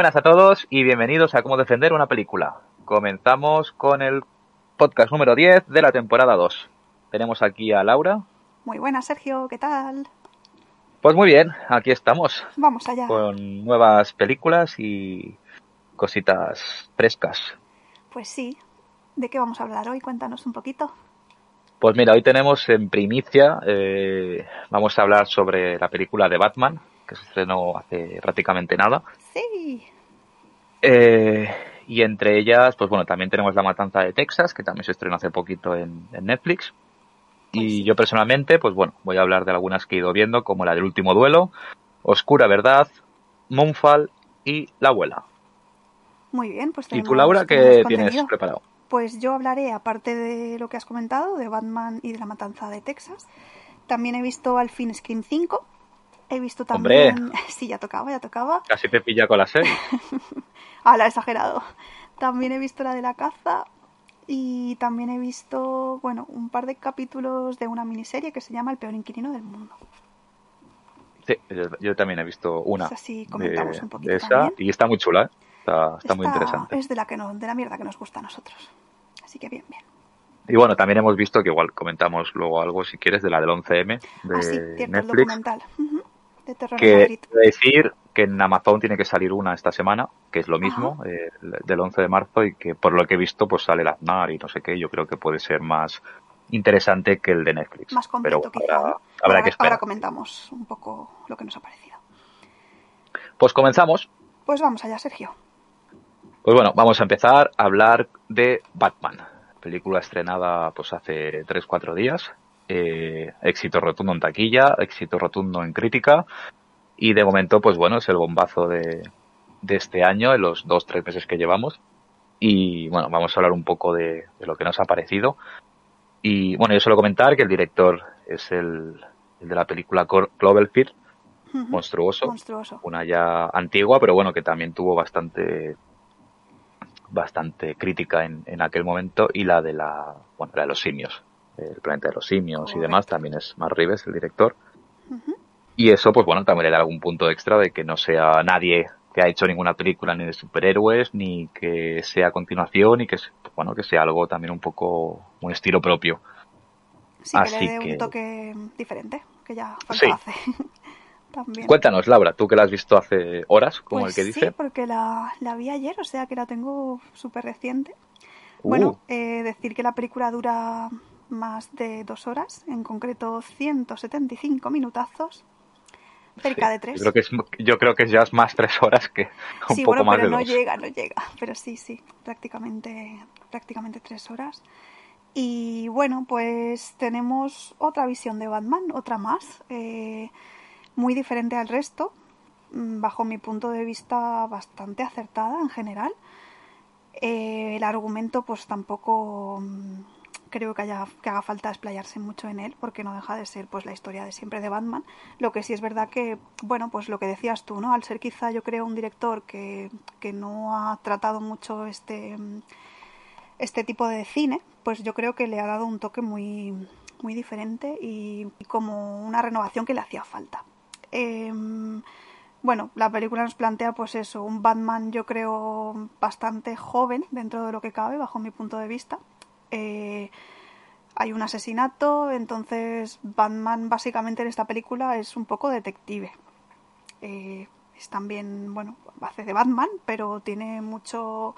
Buenas a todos y bienvenidos a Cómo defender una película. Comenzamos con el podcast número 10 de la temporada 2. Tenemos aquí a Laura. Muy buenas, Sergio, ¿qué tal? Pues muy bien, aquí estamos. Vamos allá. Con nuevas películas y cositas frescas. Pues sí. ¿De qué vamos a hablar hoy? Cuéntanos un poquito. Pues mira, hoy tenemos en primicia, eh, vamos a hablar sobre la película de Batman, que se estrenó hace prácticamente nada. Sí. Eh, y entre ellas, pues bueno, también tenemos La Matanza de Texas, que también se estrenó hace poquito en, en Netflix. Y yo personalmente, pues bueno, voy a hablar de algunas que he ido viendo, como la del último duelo, Oscura Verdad, Moonfall y La Abuela. Muy bien, pues ¿Y tenemos, tú, Laura, qué tienes contenido. preparado? Pues yo hablaré, aparte de lo que has comentado, de Batman y de la matanza de Texas. También he visto al fin Scream 5. He visto Hombre. también... Sí, ya tocaba, ya tocaba. Casi te pilla con la serie. Ah, la he exagerado. También he visto la de la caza. Y también he visto, bueno, un par de capítulos de una miniserie que se llama El peor inquilino del mundo. Sí, yo, yo también he visto una así de, comentamos un poquito de esa también. y está muy chula, ¿eh? está, está muy interesante. Es de la, que no, de la mierda que nos gusta a nosotros. Así que bien, bien. Y bueno, también hemos visto que igual comentamos luego algo, si quieres, de la del 11M de ah, sí, cierto, el Netflix. documental. Ujú, De terror en Que Madrid. decir que en Amazon tiene que salir una esta semana, que es lo mismo, eh, del 11 de marzo, y que por lo que he visto, pues sale el Aznar y no sé qué. Yo creo que puede ser más interesante que el de Netflix. Más Pero completo, quizá. habrá, ¿no? habrá ahora, que esperar. ahora comentamos un poco lo que nos ha parecido. Pues comenzamos. Pues vamos allá, Sergio. Pues bueno, vamos a empezar a hablar de Batman, película estrenada pues hace 3-4 días, eh, éxito rotundo en taquilla, éxito rotundo en crítica y de momento pues bueno es el bombazo de, de este año en los 2-3 meses que llevamos. Y bueno vamos a hablar un poco de, de lo que nos ha parecido. Y bueno yo suelo comentar que el director es el, el de la película Cloverfield, monstruoso, Monstruoso. una ya antigua, pero bueno, que también tuvo bastante bastante crítica en, en aquel momento. Y la de la bueno la de los simios el planeta de los simios y demás también es Matt Reeves el director. Ujú. Y eso pues bueno también le da algún punto extra de que no sea nadie que ha hecho ninguna película ni de superhéroes ni que sea a continuación y que es- bueno que sea algo también un poco un estilo propio Sí, que Así le dé que- un toque diferente, que ya Sí. hace. También. cuéntanos Laura tú que la has visto hace horas como Pues el que sí, dice porque la, la vi ayer, o sea que la tengo súper reciente. Uh. Bueno, eh, decir que la película dura más de dos horas, en concreto 175 minutazos, cerca Sí, de tres. yo creo que es yo creo que ya es más tres horas que un sí, poco bueno, más pero de no dos llega, no llega. Pero sí, sí, prácticamente, prácticamente tres horas. Y bueno, pues tenemos otra visión de Batman, otra más, eh, muy diferente al resto, mm, bajo mi punto de vista bastante acertada en general. Eh, el argumento pues tampoco mm, creo que, haya, que haga falta explayarse mucho en él porque no deja de ser pues la historia de siempre de Batman. Lo que sí es verdad que, bueno, pues lo que decías tú, ¿no? Al ser quizá yo creo un director que, que no ha tratado mucho este, este tipo de cine, pues yo creo que le ha dado un toque muy, muy diferente y, y como una renovación que le hacía falta. Em, bueno, la película nos plantea pues eso, un Batman yo creo bastante joven dentro de lo que cabe, bajo mi punto de vista. Eh, hay un asesinato, entonces Batman básicamente en esta película es un poco detective. Eh, es también, bueno, hace de Batman, pero tiene mucho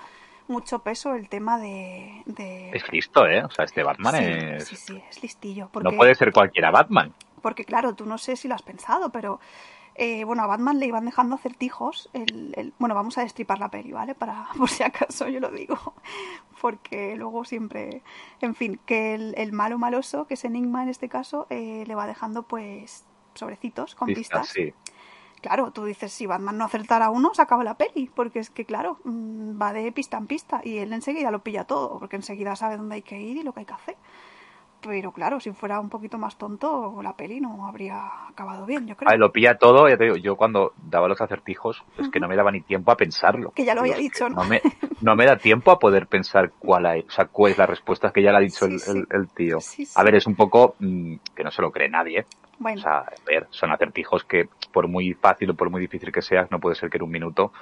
mucho peso el tema de... de- es listo eh o sea este Batman sí, es sí, sí, es listillo. Porque, no puede ser cualquiera Batman porque claro, tú no sé si lo has pensado, pero eh, bueno, a Batman le iban dejando acertijos. El, el- bueno, vamos a destripar la peli, ¿vale? Para, por si acaso yo lo digo. Porque luego siempre. En fin, que el, el malo maloso, que es Enigma en este caso, eh, le va dejando pues sobrecitos con Pistas, sí. Claro, tú dices, si Batman no acertara uno, se acaba la peli, porque es que, claro, mm, va de pista en pista y él enseguida lo pilla todo, porque enseguida sabe dónde hay que ir y lo que hay que hacer. Pero claro, si fuera un poquito más tonto, la peli no habría acabado bien, yo creo. A ver, lo pilla todo, ya te digo, yo cuando daba los acertijos, es que no me daba ni tiempo a pensarlo. Que ya lo había dicho, ¿no? me, no me da tiempo a poder pensar cuál hay, o sea, cuál es la respuesta que ya la ha dicho Sí, el, sí. el- el tío. Sí. A ver, es un poco mm, que no se lo cree nadie. Bueno, O sea, a ver, son acertijos que por muy fácil o por muy difícil que seas, no puede ser que en un minuto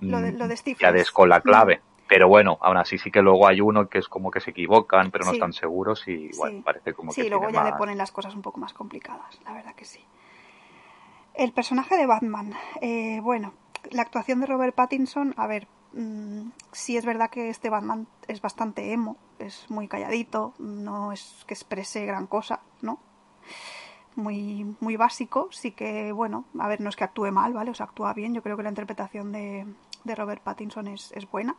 Lo de, lo de ya des con la clave. Pero bueno, aún así sí que luego hay uno que es como que se equivocan, pero no Sí. están seguros y bueno, Sí. parece como Sí, que luego tiene ya le ponen las cosas un poco más complicadas, la verdad que sí. El personaje de Batman, eh, bueno, la actuación de Robert Pattinson, a ver, mm, sí es verdad que este Batman es bastante emo, es muy calladito, no es que exprese gran cosa, ¿no? Muy, muy básico, sí que, bueno, a ver, no es que actúe mal, ¿vale? O sea, actúa bien, yo creo que la interpretación de, de Robert Pattinson es, es buena,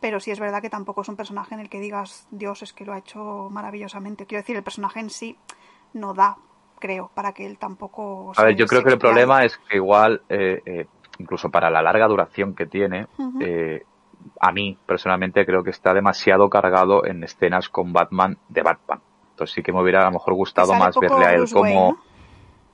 pero sí es verdad que tampoco es un personaje en el que digas, Dios, es que lo ha hecho maravillosamente. Quiero decir, el personaje en sí no da, creo, para que él tampoco... A ver, yo creo que el problema es que igual, eh, eh, incluso para la larga duración que tiene, eh, a mí personalmente creo que está demasiado cargado en escenas con Batman de Batman. Entonces sí que me hubiera a lo mejor gustado más verle a él Bruce como, Wayne, ¿no?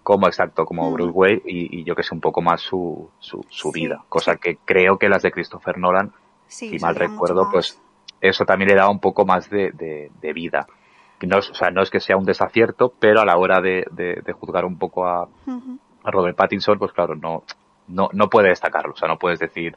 como exacto, como Ujú. Bruce Wayne y, y yo que sé un poco más su, su, su Sí, vida. Cosa que creo que las de Christopher Nolan, Sí, si mal recuerdo, pues eso también le daba un poco más de, de, de vida. No es, o sea, no es que sea un desacierto, pero a la hora de, de, juzgar un poco a, a Robert Pattinson, pues claro, no, no, no puede destacarlo. O sea, no puedes decir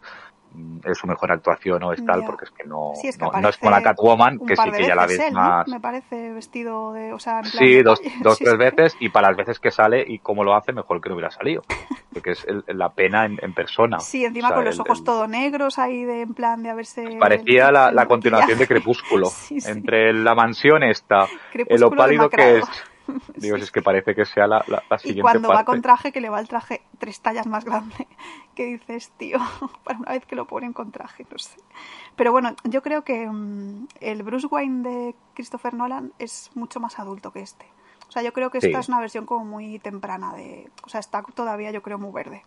es su mejor actuación o es tal, porque es que no, Sí, es que no, no es como la Catwoman, que sí que ya la ves él, ¿no? más. Me parece vestido de... O sea, en plan Sí, dos, dos Sí, tres sí. veces y para las veces que sale y cómo lo hace, mejor que no hubiera salido. Porque es el- la pena en, en persona. Sí, encima O sea, con los el- ojos el- todo negros ahí de en plan de haberse... Parecía la, la continuación de. Crepúsculo. Sí, sí. Entre la mansión esta, Crepúsculo lo pálido que es. Digo, es que parece que sea la, la, la Y siguiente cuando va con traje, que le va el traje tres tallas más grande, que dices, tío, para una vez que lo ponen con traje, no sé. Pero bueno, yo creo que mm, el Bruce Wayne de Christopher Nolan es mucho más adulto que este. O sea, yo creo que esta Sí. es una versión como muy temprana de... O sea, está todavía yo creo muy verde.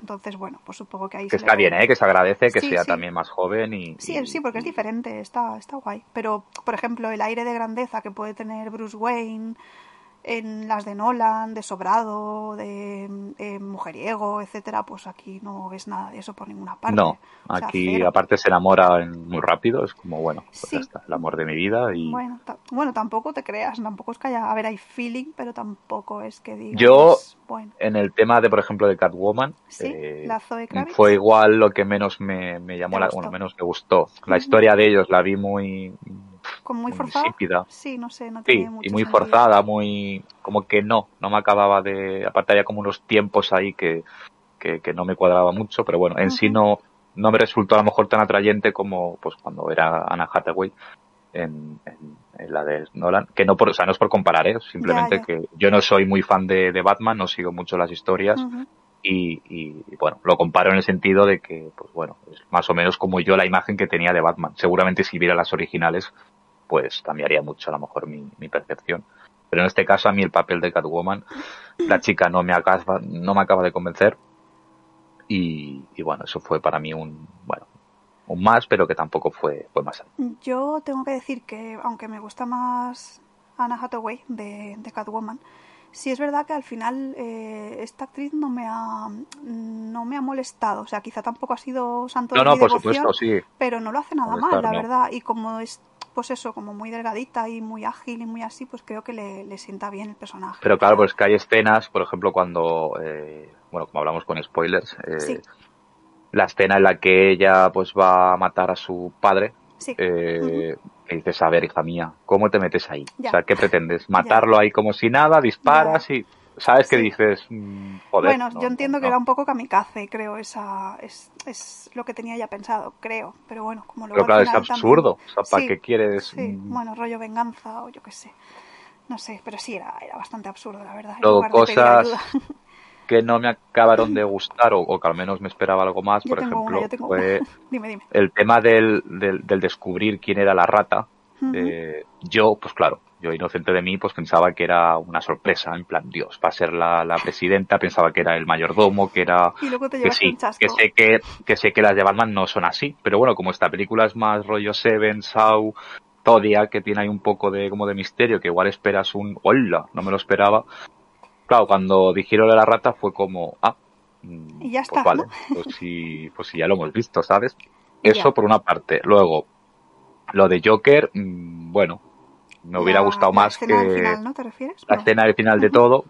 Entonces, bueno, pues supongo que ahí Que está le- bien, ¿eh? que se agradece que Sí, sea sí. también más joven y... Sí, y- sí, porque es diferente, está, está guay. Pero, por ejemplo, el aire de grandeza que puede tener Bruce Wayne en las de Nolan, de sobrado, de eh, mujeriego, etcétera, pues aquí no ves nada de eso por ninguna parte. No, O sea, aquí cero. aparte se enamora en- muy rápido, es como, bueno, pues Sí. ya está, el amor de mi vida y... Bueno, bueno, tampoco te creas, tampoco es que haya... A ver, hay feeling, pero tampoco es que digas... Yo- Bueno, En el tema de, por ejemplo, de Catwoman, sí, eh, la Zoe Kravitz. fue igual lo que menos me, me llamó ¿Te la, bueno, menos me gustó. La historia de ellos la vi muy, Como muy muy forzada. insípida. Sí, no sé, no Sí, tiene mucho y muy sentido. forzada, muy, como que no, no me acababa de, aparte había como unos tiempos ahí que, que, que no me cuadraba mucho, pero bueno, en sí no, no me resultó a lo mejor tan atrayente como, pues cuando era Anna Hathaway en, en, en la de Nolan, que no por, o sea, no es por comparar, ¿eh? simplemente ya. que yo no soy muy fan de, de Batman, no sigo mucho las historias, y, bueno, lo comparo en el sentido de que, pues bueno, es más o menos como yo la imagen que tenía de Batman. Seguramente si viera las originales, pues cambiaría mucho a lo mejor mi, mi percepción. Pero en este caso a mí el papel de Catwoman, la chica no me acaba, no me acaba de convencer y, y bueno, eso fue para mí un, bueno, un más, pero que tampoco fue, fue más. Yo tengo que decir que, aunque me gusta más Anna Hathaway de, de Catwoman, sí es verdad que al final eh, esta actriz no me ha no me ha molestado. O sea, quizá tampoco ha sido santo No, de no, mi por devoción, supuesto, sí. pero no lo hace nada Molestar, mal, la no. verdad. Y como es, pues eso, como muy delgadita y muy ágil y muy así, pues creo que le, le sienta bien el personaje. Pero claro, pues que hay escenas, por ejemplo, cuando, eh, bueno, como hablamos con spoilers, eh, Sí. la escena en la que ella pues va a matar a su padre, Sí. eh, que dices, a ver, hija mía, ¿cómo te metes ahí? Ya. O sea, ¿qué pretendes? ¿Matarlo ahí como si nada? ¿Disparas? y ¿Sabes Sí. dices? mm, joder, bueno, no, yo entiendo no, que no. era un poco kamikaze, creo, esa es, es lo que tenía ya pensado, creo. Pero bueno, como luego Pero claro, es final también- absurdo. O sea, ¿para Sí, qué quieres? Sí, bueno, rollo venganza o yo qué sé. No sé, pero sí, era, era bastante absurdo, la verdad. pedir cosas que no me acabaron de gustar o, o que al menos me esperaba algo más, Yo por ejemplo, una, fue. Dime, dime. el tema del, del, del descubrir quién era la rata. Ujú. Eh, yo, pues claro, yo inocente de mí, pues pensaba que era una sorpresa, en plan, Dios, va a ser la, la presidenta, pensaba que era el mayordomo, que era Y luego te que sí, que sé que, que sé que las de Batman no son así, pero bueno, como esta película es más rollo Seven, Saw, Zodiac, que tiene ahí un poco de como de misterio, que igual esperas un hola, no me lo esperaba. Claro, cuando dijeron de la rata fue como, ah, mm, Y ya pues está, vale, ¿no? pues sí, pues sí, ya lo hemos visto, ¿sabes? Eso ya. por una parte. Luego, lo de Joker, mm, bueno, me hubiera gustado más que final, ¿no te refieres? la No. escena del final de todo,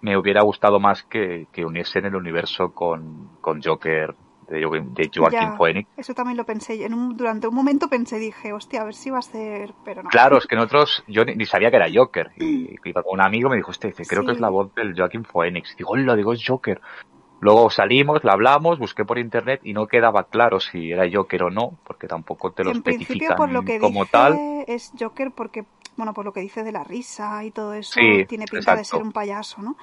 me hubiera gustado más que, que uniesen el universo con, con Joker de, de Joaquín Phoenix. Eso también lo pensé. En un, durante un momento pensé, dije, hostia, a ver si va a ser. Pero no. Claro, es que nosotros, yo ni, sabía que era Joker. Y, un amigo me dijo, este dice, creo que es la voz del Joaquín Phoenix. Digo, lo digo, es Joker. Luego salimos, la hablamos, busqué por internet y no quedaba claro si era Joker o no, porque tampoco te lo en especifican por lo que como tal. Es Joker porque, bueno, por lo que dice de la risa y todo eso, tiene pinta de ser un payaso, ¿no?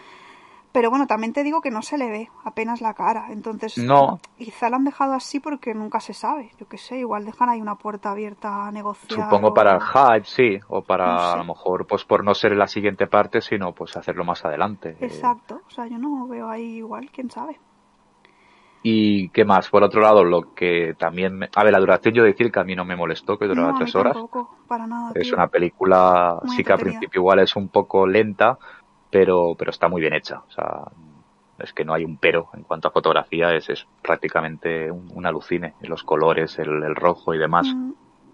Pero bueno, también te digo que no se le ve apenas la cara. Entonces, no. quizá la han dejado así porque nunca se sabe. Yo qué sé, igual dejan ahí una puerta abierta a negociar. Supongo para el hype, sí. O para, a lo mejor, pues por no ser la siguiente parte, sino pues hacerlo más adelante. Eh. Exacto. O sea, yo no veo ahí igual, quién sabe. ¿Y qué más? Por otro lado, lo que también... A ver, la duración yo decir que a mí no me molestó, que duraba tres horas. para nada. Es una película, sí que al principio igual es un poco lenta, pero, pero está muy bien hecha. O sea, es que no hay un pero en cuanto a fotografía, es, es prácticamente un, alucine, los colores, el, rojo y demás. Mm.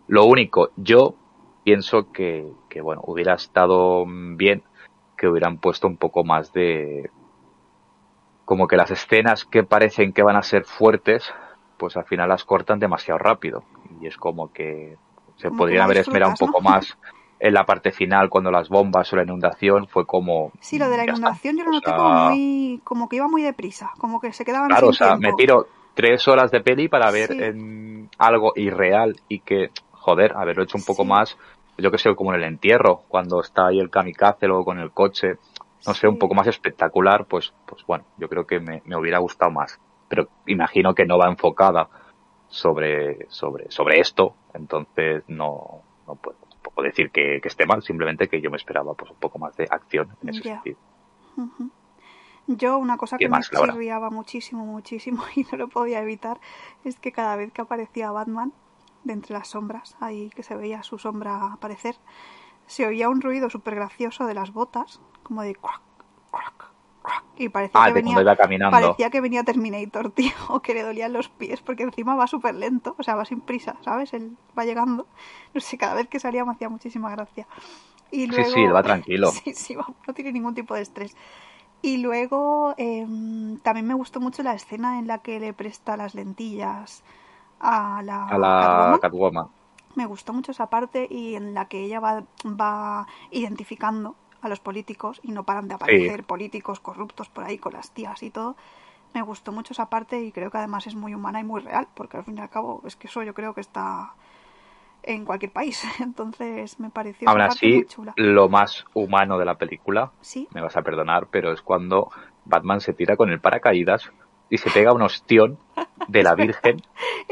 Lo único, yo pienso que, que, bueno, hubiera estado bien que hubieran puesto un poco más de, como que las escenas que parecen que van a ser fuertes, pues al final las cortan demasiado rápido. Y es como que se podrían haber esmerado un poco más en la parte final, cuando las bombas o la inundación, fue como... Sí, lo de la inundación yo lo noté como muy... como que iba muy deprisa, como que se quedaban Claro, o sea, me tiro tres horas de peli para ver en algo irreal y que, joder, haberlo hecho un poco más, yo que sé, como en el entierro, cuando está ahí el kamikaze luego con el coche, no sé, un poco más espectacular, pues, pues bueno, yo creo que me, me hubiera gustado más. Pero imagino que no va enfocada sobre, sobre, sobre esto, entonces no, no puedo decir que, esté mal, simplemente que yo me esperaba pues un poco más de acción en ese sentido. Yo una cosa que me chirriaba muchísimo, muchísimo y no lo podía evitar es que cada vez que aparecía Batman de entre las sombras, ahí que se veía su sombra aparecer, se oía un ruido súper gracioso de las botas, como de crack, crack, y parecía, ah, que venía, parecía que venía Terminator, tío, o que le dolían los pies, porque encima va súper lento, o sea, va sin prisa, ¿sabes? Él va llegando. No sé, cada vez que salía me hacía muchísima gracia. Y luego, sí, sí, va tranquilo. Sí, sí, no tiene ningún tipo de estrés. Y luego em, también me gustó mucho la escena en la que le presta las lentillas a la, a la Catwoman. Me gustó mucho esa parte y en la que ella va, va identificando a los políticos y no paran de aparecer políticos corruptos por ahí con las tías y todo. Me gustó mucho esa parte y creo que además es muy humana y muy real, porque al fin y al cabo es que eso yo creo que está en cualquier país. Entonces me pareció Aún así, lo más humano de la película, ¿Sí? me vas a perdonar, pero es cuando Batman se tira con el paracaídas y se pega un ostión de la Virgen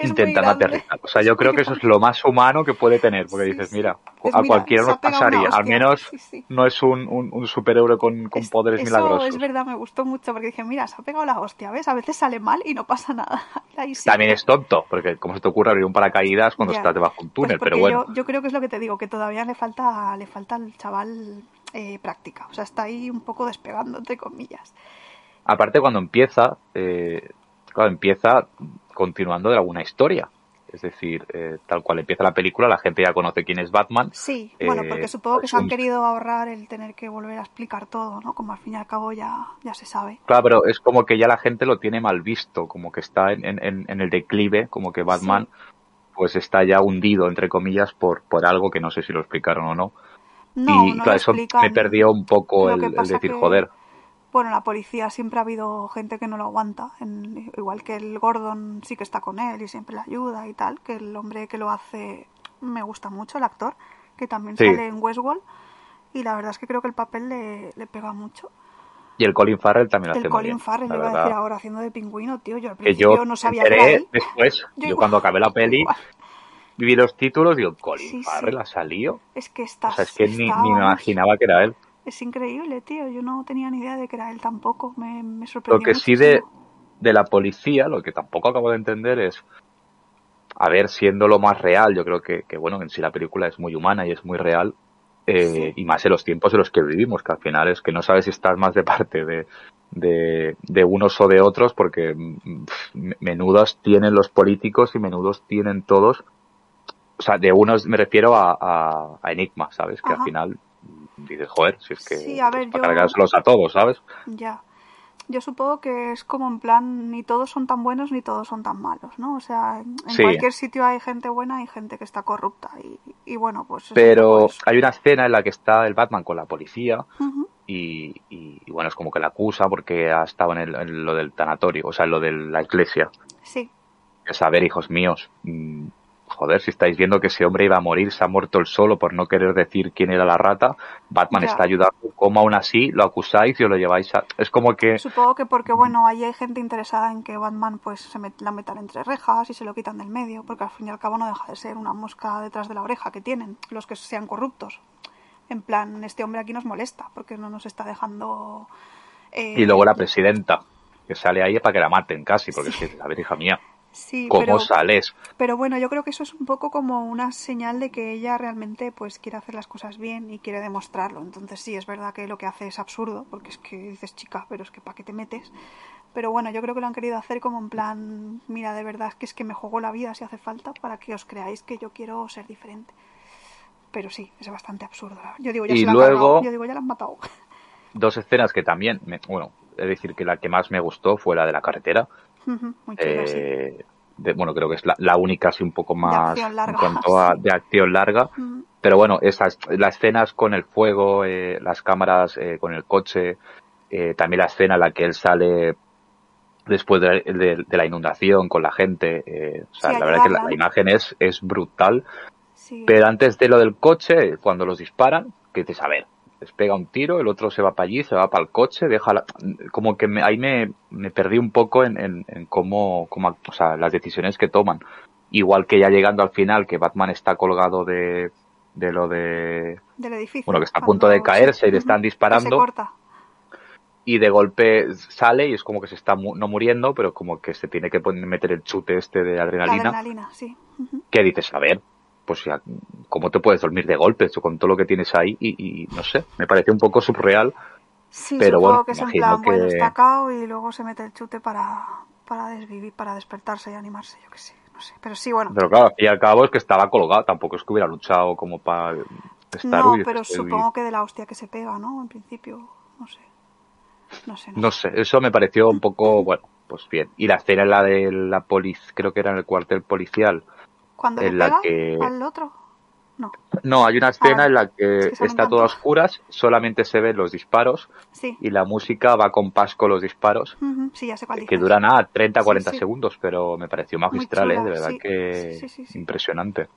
intentando aterrizar. O sea, yo creo que eso es lo más humano que puede tener, porque dices, mira, a cualquiera nos pasaría. Al menos no es un, un, superhéroe con, con poderes eso milagrosos. Es verdad, me gustó mucho, porque dije, mira, se ha pegado la hostia, ¿ves? A veces sale mal y no pasa nada. También es tonto, porque como se te ocurre abrir un paracaídas cuando estás debajo de un pues túnel, pero bueno. Yo, creo que es lo que te digo, que todavía le falta, le falta al chaval eh, práctica. O sea, está ahí un poco despegando, entre comillas. Aparte, cuando empieza, eh, claro, empieza continuando de alguna historia. Es decir, eh, tal cual empieza la película, la gente ya conoce quién es Batman. Sí, bueno, porque eh, supongo que se han querido ahorrar el tener que volver a explicar todo, ¿no? Como al fin y al cabo ya, ya se sabe. Claro, pero es como que ya la gente lo tiene mal visto, como que está en, en, en el declive, como que Batman pues está ya hundido, entre comillas, por, por algo que no sé si lo explicaron o no. no y claro, eso me perdió un poco el, decir, joder bueno, la policía siempre ha habido gente que no lo aguanta, igual que el Gordon sí que está con él y siempre le ayuda y tal, que el hombre que lo hace me gusta mucho, el actor, que también sale en Westworld, y la verdad es que creo que el papel le, le pega mucho. Y el Colin Farrell también lo hace El Colin Farrell, le iba a decir ahora, haciendo de pingüino, tío, yo al principio yo no sabía que después, yo, cuando acabé la peli... Vi los títulos y digo, Colin Farrell ha salido. Es que está. O sea, es que ni, ni me imaginaba que era él. Es increíble, tío. Yo no tenía ni idea de que era él tampoco. Me, me sorprendió. Lo que sí de, de la policía, lo que tampoco acabo de entender es, a ver, siendo lo más real, yo creo que, que bueno, en sí la película es muy humana y es muy real, eh, y más en los tiempos en los que vivimos, que al final es que no sabes si estás más de parte de, de, de unos o de otros, porque mm, menudos tienen los políticos y menudos tienen todos. O sea, de unos me refiero a, a, a Enigma, ¿sabes? Que al final dices, joder, si es que sí, a ver, para cargárselos a todos, ¿sabes? Ya. Yo supongo que es como en plan, ni todos son tan buenos ni todos son tan malos, ¿no? O sea, en Sí. cualquier sitio hay gente buena y gente que está corrupta. Y, y bueno, pues... Pero hay una escena en la que está el Batman con la policía y, y- y, bueno, es como que la acusa porque ha estado en, el- en lo del tanatorio, o sea, en lo de la iglesia. Sí, Es a ver, hijos míos, mm, joder, si estáis viendo que ese hombre iba a morir, se ha muerto él solo por no querer decir quién era la rata, Batman Ya. está ayudando, como aún así lo acusáis y os lo lleváis a... Es como que... supongo que porque, bueno, ahí hay gente interesada en que Batman pues se met- la metan entre rejas y se lo quitan del medio, porque al fin y al cabo no deja de ser una mosca detrás de la oreja que tienen los que sean corruptos. En plan, este hombre aquí nos molesta porque no nos está dejando... eh, Y luego la presidenta, que sale ahí para que la maten casi, porque Sí. es que, a ver, hija mía, Sí, ¿cómo pero, sales? pero bueno, yo creo que eso es un poco como una señal de que ella realmente pues quiere hacer las cosas bien y quiere demostrarlo. Entonces sí, es verdad que lo que hace es absurdo, porque es que dices, chica, pero es que ¿para qué te metes? Pero bueno, yo creo que lo han querido hacer como en plan, mira, de verdad que es que me juego la vida si hace falta para que os creáis que yo quiero ser diferente. Pero sí, es bastante absurdo. Yo digo, ya Y se la han luego- cargado, yo digo, ya la han matado. Dos escenas que también, me- bueno, es decir, que la que más me gustó fue la de la carretera. Muy sí. Eh, de- bueno, creo que es la, la única así un poco más acción larga, en cuanto a sí. de acción larga. Pero bueno, esas, las escenas con el fuego, eh, las cámaras eh, con el coche, eh, también la escena en la que él sale después de, de- de la inundación con la gente. o sea, Sí, la verdad que la, imagen es, es brutal. Pero antes de lo del coche, cuando los disparan, que dices, a ver, les pega un tiro, el otro se va para allí, se va para el coche, deja la... como que me- ahí me, me perdí un poco en, en, en cómo, cómo, o sea, las decisiones que toman. Igual que ya llegando al final, que Batman está colgado de, de lo de, Del edificio. bueno, que está a punto de caerse y le están disparando. Se corta. y de golpe sale y es como que se está mu- no muriendo, pero como que se tiene que poner, meter el chute este de La adrenalina. adrenalina, sí. Que dices, a ver, pues ya, ¿cómo te puedes dormir de golpe con todo lo que tienes ahí? Y, y no sé, me parece un poco surreal. Sí, Pero bueno, que es en plan, bueno, que- está cao y luego se mete el chute para, para desvivir, para despertarse y animarse, yo qué sé, no sé. Pero sí, bueno, Pero claro, y al cabo es que estaba colgado, tampoco es que hubiera luchado como para estar no, uy, pero supongo que de la hostia que se pega, ¿no? En principio, no sé. No sé, no, No sé, eso me pareció un poco, bueno, pues bien. Y la escena en la de la policía, creo que era en el cuartel policial. ¿Cuándo le en la pega que- al otro? No, No, hay una escena Ah, en la es que está todo a oscuras, solamente se ven los disparos sí. y la música va con pas con los disparos. Ujú, Sí, ya sé cuál que dices. duran a 30, 40 Sí, sí. segundos, pero me pareció magistral, ¿eh? de verdad que impresionante.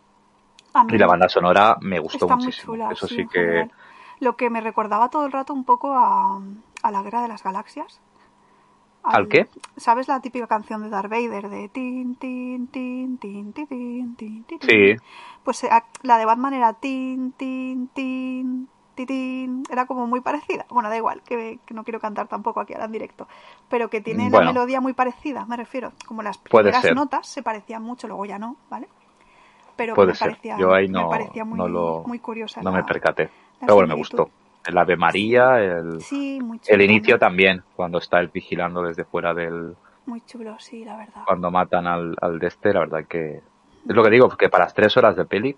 Y la banda sonora me gustó Está muchísimo. chula, Eso sí, que general. Lo que me recordaba todo el rato un poco a, a la Guerra de las Galaxias. ¿Al qué? ¿Sabes la típica canción de Darth Vader de tin, tin, tin, tin, tin, tin, tin, tin? Sí. Pues la de Batman era tin, tin, tin, tin, era como muy parecida. Bueno, da igual, que, que, no quiero cantar tampoco aquí ahora en directo, pero que tiene bueno, la melodía muy parecida, me refiero. Como las primeras notas se parecían mucho, luego ya no, ¿vale? Pero me. Parecía, me parecía muy, muy curiosa. No me percaté, pero bueno, me gustó. El Ave María, el, Sí, el inicio también. cuando está él vigilando desde fuera del... Muy chulo, sí, la verdad. Cuando matan al, al de este, la verdad que... Es lo que digo, que para las tres horas de peli...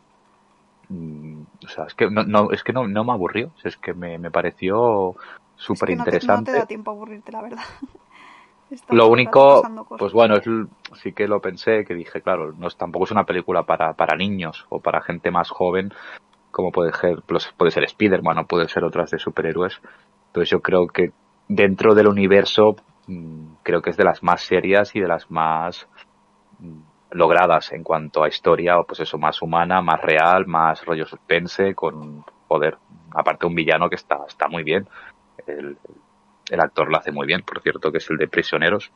mm, o sea, es que no, no, es que no, no me aburrió. Es que me, me pareció súper Es que no te- interesante. No te, da tiempo a aburrirte, la verdad. Lo único, pues bueno, es, sí que lo pensé, que dije, claro, no es, tampoco es una película para, para niños o para gente más joven, como puede ser, pues, puede ser Spider-Man o puede ser otras de superhéroes. Entonces yo creo que dentro del universo, mm, creo que es de las más serias y de las más mm, logradas en cuanto a historia, o pues eso, más humana, más real, más rollo suspense, con poder, aparte un villano que está, está muy bien. El, el actor lo hace muy bien, por cierto, que es el de Prisioneros.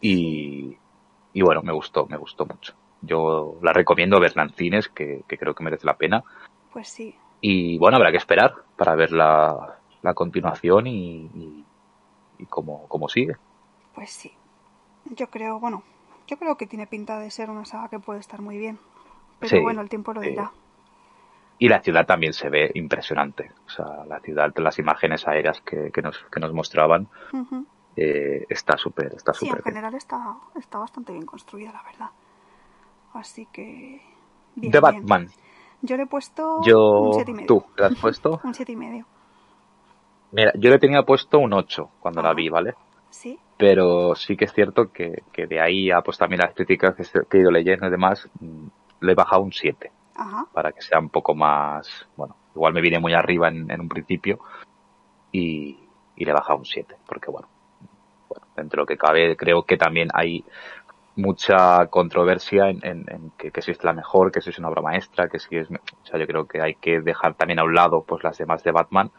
Y, y bueno, me gustó, me gustó mucho. Yo la recomiendo verla en cines, que, que creo que merece la pena. Pues sí. Y bueno, habrá que esperar para ver la, la continuación y, y, y cómo, cómo sigue. Pues sí. Yo creo, bueno, yo creo que tiene pinta de ser una saga que puede estar muy bien. Pero Sí, bueno, el tiempo lo dirá. Y la ciudad también se ve impresionante. O sea, la ciudad, las imágenes aéreas que, que, nos, que nos mostraban, eh, está súper, está Sí, en súper bien. general está, está bastante bien construida, la verdad. Así que. Bien, The bien. Batman. Yo le he puesto Yo, un siete y medio. tú, ¿le has puesto? Un siete y medio. Mira, yo le tenía puesto un 8 cuando la Ajá. vi, ¿vale? Sí. Pero sí que es cierto que, que de ahí a pues también las críticas que, he ido leyendo y demás, mm, le he bajado un 7 Ajá. para que sea un poco más, bueno, igual me vine muy arriba en, en un principio y, y le he bajado un 7 porque bueno, bueno, dentro de lo que cabe creo que también hay mucha controversia en, en- en que, que si es la mejor, que si es una obra maestra, que si es, o sea, yo creo que hay que dejar también a un lado pues las demás de Batman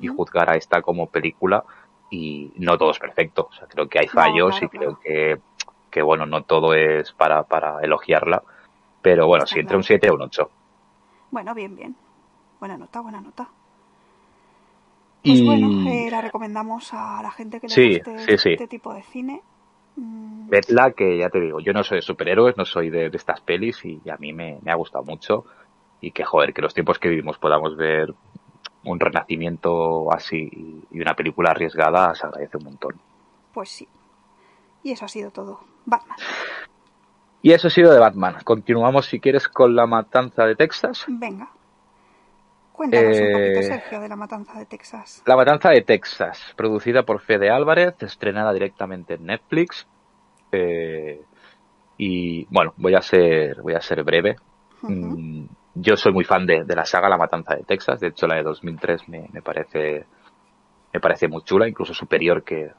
y juzgar a esta como película y no todo es perfecto, o sea, creo que hay No, fallos claro, y creo claro. que, que bueno, no todo es para, para elogiarla, pero bueno, Está si entre claro. un 7 o un 8. Bueno, bien, bien. Buena nota, buena nota. Pues Y bueno, eh, la recomendamos a la gente que le sí, guste sí, sí. este tipo de cine. Mm, Vedla, que ya te digo, yo no soy de superhéroes, no soy de, de estas pelis y, a mí me, me ha gustado mucho y que joder, que los tiempos que vivimos podamos ver un renacimiento así y una película arriesgada se agradece un montón. Pues sí. Y eso ha sido todo. Batman. Y eso ha sido de Batman. Continuamos si quieres con la matanza de Texas. Venga. Cuéntanos un poquito, Eh, Sergio, de la matanza de Texas. La Matanza de Texas, producida por Fede Álvarez, estrenada directamente en Netflix. Eh, y bueno, voy a ser, voy a ser breve. Mm, Yo soy muy fan de, de la saga La Matanza de Texas. De hecho, la de 2003 me, me parece, me parece muy chula, incluso superior que,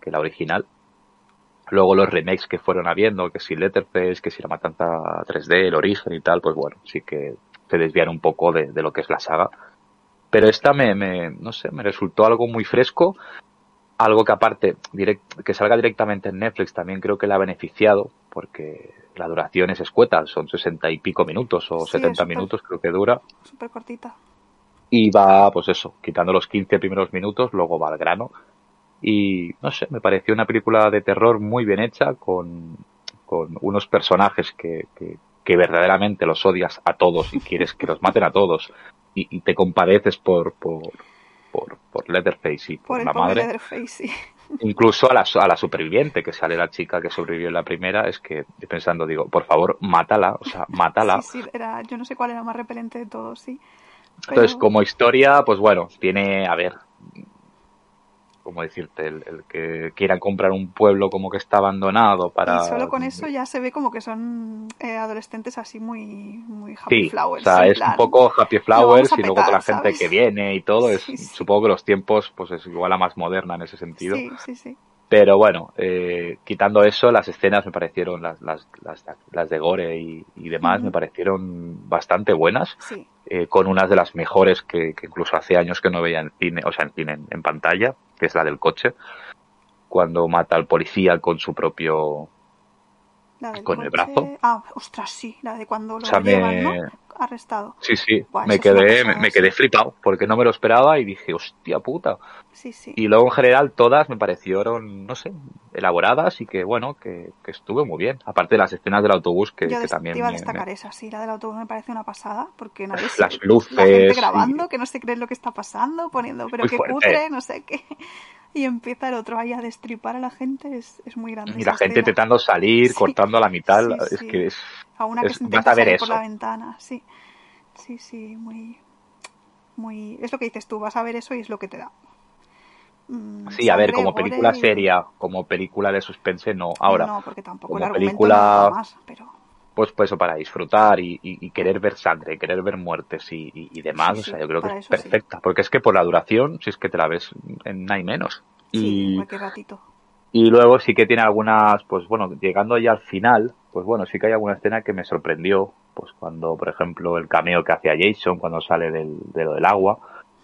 que la original. Luego los remakes que fueron habiendo, que si Letterface, que si La Matanza 3D, el origen y tal, pues bueno, sí que se desvían un poco de, de lo que es la saga. Pero esta me, me, no sé, me resultó algo muy fresco, algo que aparte, direct- que salga directamente en Netflix también creo que le ha beneficiado, porque la duración es escueta, son sesenta y pico minutos o Sí, setenta súper- minutos creo que dura, Súper cortita. y va, pues eso, quitando los 15 primeros minutos, luego va al grano. Y no sé, me pareció una película de terror muy bien hecha, con, con unos personajes que, que, que verdaderamente los odias a todos y quieres que los maten a todos. Y, y te compadeces por, por, por, por Leatherface y por, la madre. Leatherface, sí. Incluso a la, a la superviviente, que sale la chica que sobrevivió en la primera, es que pensando, digo, por favor, mátala, o sea, mátala. Sí, sí, era, yo no sé cuál era más repelente de todos, sí. Entonces, como historia, pues bueno, tiene, a ver, ¿cómo decirte? El, el que quieran comprar un pueblo como que está abandonado para... Y solo con eso ya se ve como que son eh, adolescentes así muy, muy happy Sí, flowers. o sea, es plan, un poco Happy "Lo Flowers y luego petar", con la gente ¿sabes? que viene y todo, es, Sí, sí. supongo que los tiempos, pues es igual a más moderna en ese sentido. Sí, sí, sí. Pero bueno, eh, quitando eso, las escenas me parecieron, las, las, las, las de Gore y, y demás, me parecieron bastante buenas. Sí, eh, con unas de las mejores que, que incluso hace años que no veía en cine, o sea, en cine, en, en pantalla, que es la del coche, cuando mata al policía con su propio... la del Con el brazo. Ah, ostras, sí, la de cuando lo O sea, me-. Arrestado. Sí, sí, Buah, me quedé, me, me quedé flipado, porque no me lo esperaba y dije, hostia puta. Sí, sí. Y luego en general todas me parecieron, no sé, elaboradas y que bueno, que, que estuve muy bien. Aparte de las escenas del autobús que, Yo que también iba a destacar me- esa, sí, la del autobús me parece una pasada, porque nadie Las se- la gente luces grabando, y- que no se cree lo que está pasando, poniendo, pero fuerte. cutre, no sé qué. Y empieza el otro ahí a destripar a la gente, es, es muy grande. y la gente escena. intentando salir, Sí, cortando a la mitad, sí, es sí. que es... A una que es- se intenta salir por eso. la ventana, sí. Sí, sí, muy. Muy. Es lo que dices tú, vas a ver eso y es lo que te da. Mm, Sí, a ver, como película y- seria, como película de suspense, no. Ahora, No, porque tampoco como el película- no da más, pero. pues, pues eso, para disfrutar y, y- y querer ver sangre, querer ver muertes y, demás, Sí, o sea, yo creo que es sí. perfecta. Porque es que por la duración, si es que te la ves en nada y menos. Sí, Y, cualquier ratito. y luego sí que tiene algunas, pues bueno, llegando ya al final, pues bueno, sí que hay alguna escena que me sorprendió, pues cuando, por ejemplo, el cameo que hacía Jason cuando sale del, de lo del agua,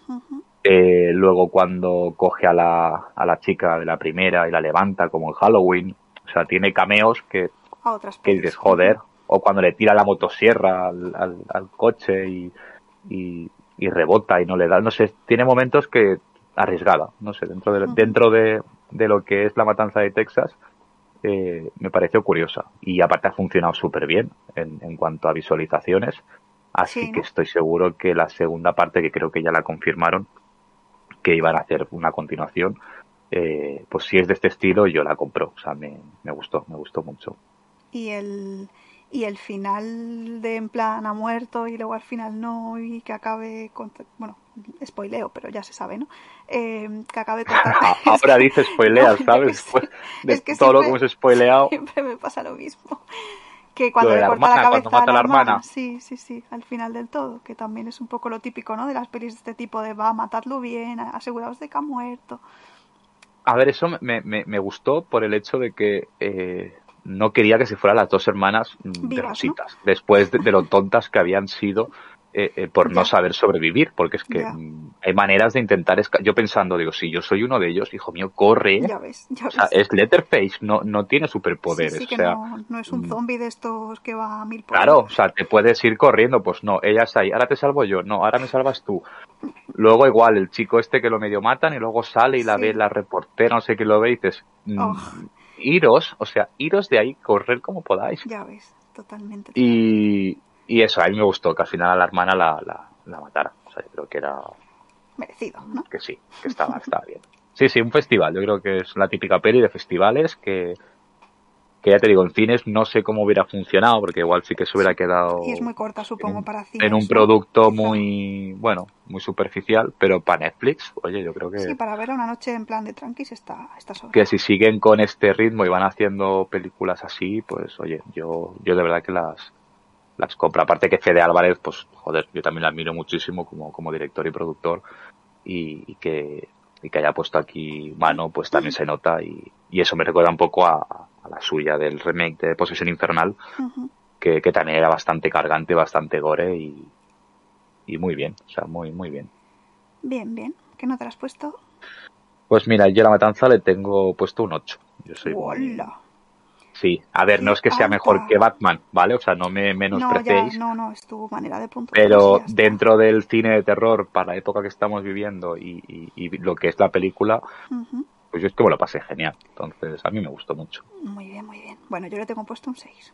Ujú. Eh, luego cuando coge a la, a la chica de la primera y la levanta como en Halloween. O sea, tiene cameos que, A otras que dices, joder. O cuando le tira la motosierra al, al, al coche y, y, y rebota y no le da. No sé, tiene momentos que arriesgada. No sé, dentro de, dentro de, de lo que es la matanza de Texas, eh, me pareció curiosa. Y aparte ha funcionado súper bien en, en cuanto a visualizaciones. Así Sí, que estoy seguro que la segunda parte, que creo que ya la confirmaron, que iban a hacer una continuación, eh, pues si es de este estilo, yo la compro. O sea, me, me gustó, me gustó mucho. Y el. Y el final de en plan ha muerto y luego al final no y que acabe con... Bueno, spoileo, pero ya se sabe, ¿no? Eh, que acabe cortando. Ahora dice spoilea, ¿sabes? de es que todo lo que hemos spoileado. Siempre me pasa lo mismo. Que cuando le corta la cabeza a la, hermana. Sí, sí, sí, al final del todo. Que también es un poco lo típico, ¿no? De las pelis de este tipo de va, matadlo bien, aseguraos de que ha muerto. A ver, eso me, me, me gustó por el hecho de que eh, no quería que se fueran las dos hermanas de rositas, después de, lo tontas que habían sido eh, eh, por no saber sobrevivir, porque es que mm, hay maneras de intentar. Yo pensando, digo, si yo soy uno de ellos, hijo mío, corre. Ya ves, ya o sea, es Letterface, no, no tiene superpoderes. o sea, no, es un mm. zombie de estos que va a mil por Claro, o sea, te puedes ir corriendo, pues no, ella está ahí, ahora te salvo yo, no, ahora me salvas tú. Luego igual, el chico este que lo medio matan y luego sale y la ve la reportera, no sé qué lo ve y dices, mm, oh. iros, o sea, iros de ahí, correr como podáis. Ya ves, totalmente. Y, y eso, a mí me gustó que al final a la hermana la, la, matara. O sea, yo creo que era... Merecido, ¿no? Que sí, que estaba, estaba bien. Sí, sí, un festival. Yo creo que es la típica peli de festivales que, que ya te digo, en cines no sé cómo hubiera funcionado, porque igual sí que se hubiera quedado... Y es muy corta, supongo, para cines. En un producto muy, bueno, muy superficial, pero para Netflix, oye, yo creo que... Sí, para ver una noche en plan de tranquis está, está sobre. Que si siguen con este ritmo y van haciendo películas así, pues oye, yo, yo de verdad que las, las compra. Aparte que Fede Álvarez, pues joder, yo también la admiro muchísimo como, como director y productor y, que, y que haya puesto aquí mano, pues también se nota y, y eso me recuerda un poco a, la suya del remake de Posesión Infernal, que, que, también era bastante cargante, bastante gore y, y muy bien, o sea, muy, muy bien. Bien, bien. ¿Qué no te has puesto? Pues mira, yo la matanza le tengo puesto un 8. Yo soy Sí, a ver, no es que sea mejor que Batman, ¿vale? O sea, no me menosprecéis. No, no, no, es tu manera de punto. Pero dentro del cine de terror, para la época que estamos viviendo y, lo que es la película, pues yo es que me lo pasé genial. Entonces, a mí me gustó mucho. Muy bien, muy bien. Bueno, yo le tengo puesto un 6.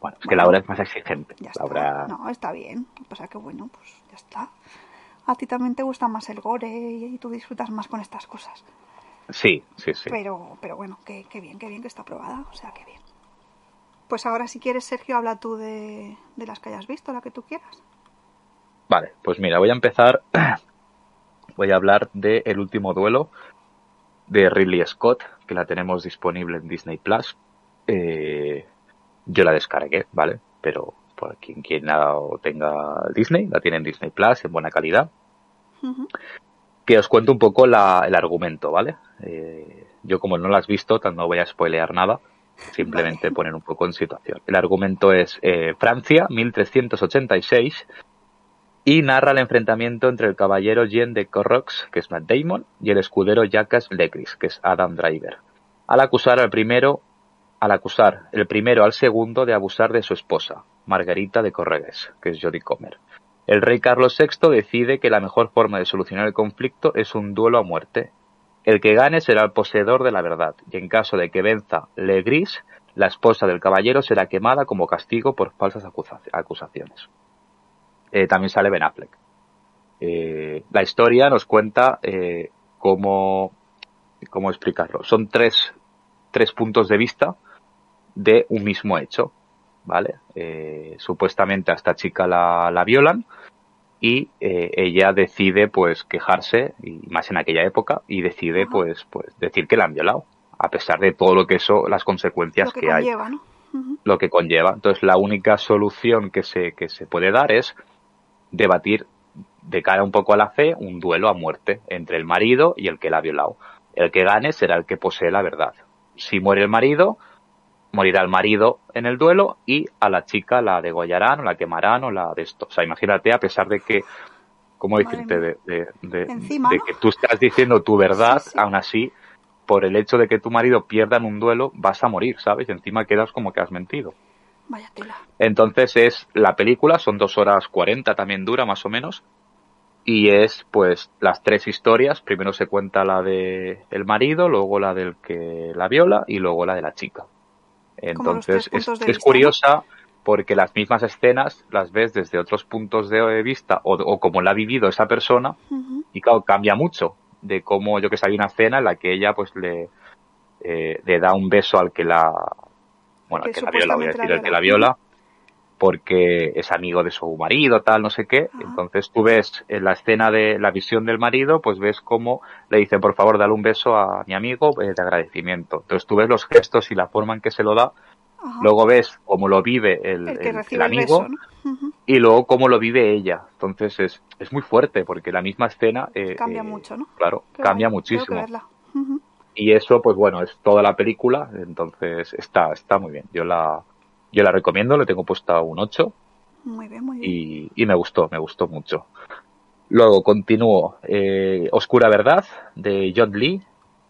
Bueno, es que la obra es más exigente. Ya está. No, está bien. O sea que bueno, pues ya está. A ti también te gusta más el gore y tú disfrutas más con estas cosas. Sí, sí, sí. Pero, pero bueno, qué, bien, qué bien que está aprobada, o sea, qué bien. Pues ahora si quieres, Sergio, habla tú de, las que hayas visto, la que tú quieras. Vale, pues mira, voy a empezar, voy a hablar de El último duelo de Ridley Scott, que la tenemos disponible en Disney Plus. Eh, yo la descargué, ¿vale? Pero por quien quiera o tenga Disney, la tiene en Disney Plus en buena calidad que os cuento un poco la, el argumento, ¿vale? Eh, yo como no lo has visto, no voy a spoilear nada, simplemente poner un poco en situación. El argumento es eh, Francia, 1386, y narra el enfrentamiento entre el caballero Jean de Corrox, que es Matt Damon, y el escudero Jacques Legris, que es Adam Driver, al acusar al primero, al acusar el primero al segundo de abusar de su esposa, Margarita de Corregues, que es Jodie Comer. El rey Carlos VI decide que la mejor forma de solucionar el conflicto es un duelo a muerte. El que gane será el poseedor de la verdad, y en caso de que venza Legris, la esposa del caballero será quemada como castigo por falsas acusaciones. Eh, también sale Ben Affleck. Eh, la historia nos cuenta eh, cómo, cómo explicarlo. Son tres, tres puntos de vista de un mismo hecho. ¿Vale? Eh, supuestamente a esta chica la, la violan y eh, ella decide pues quejarse, y más en aquella época, y decide pues, pues decir que la han violado, a pesar de todo lo que eso, las consecuencias que, hay. Lo que conlleva. Entonces la única solución que se, que se puede dar es debatir de cara un poco a la fe un duelo a muerte entre el marido y el que la ha violado. El que gane será el que posee la verdad. Si muere el marido, morirá el marido en el duelo y a la chica la degollarán o la quemarán o la de esto. O sea, imagínate, a pesar de que, ¿cómo decirte? De, de, que tú estás diciendo tu verdad, aún así, por el hecho de que tu marido pierda en un duelo, vas a morir, ¿sabes? Y encima quedas como que has mentido. Vaya tela. Entonces es la película, son dos horas cuarenta, también dura más o menos, y es pues las tres historias. Primero se cuenta la de el marido, luego la del que la viola y luego la de la chica. Entonces es, curiosa porque las mismas escenas las ves desde otros puntos de vista o, o como la ha vivido esa persona y claro, cambia mucho de cómo yo que sé, hay una escena en la que ella pues le, eh, le da un beso al que la bueno, al que la viola, voy a decir, al que la viola porque es amigo de su marido, tal, no sé qué. Entonces tú ves en la escena de la visión del marido, pues ves cómo le dice, por favor, dale un beso a mi amigo eh, de agradecimiento. Entonces tú ves los gestos y la forma en que se lo da. Luego ves cómo lo vive el, amigo y luego cómo lo vive ella. Entonces es, es muy fuerte porque la misma escena... Eh, cambia eh, mucho, ¿no? Claro, cambia muchísimo. Y eso, pues bueno, es toda la película, entonces está, está muy bien. Yo la, yo la recomiendo, le tengo puesta un 8. Muy bien, muy bien. Y, y me gustó, me gustó mucho. Luego continúo. Eh, Oscura Verdad de John Lee.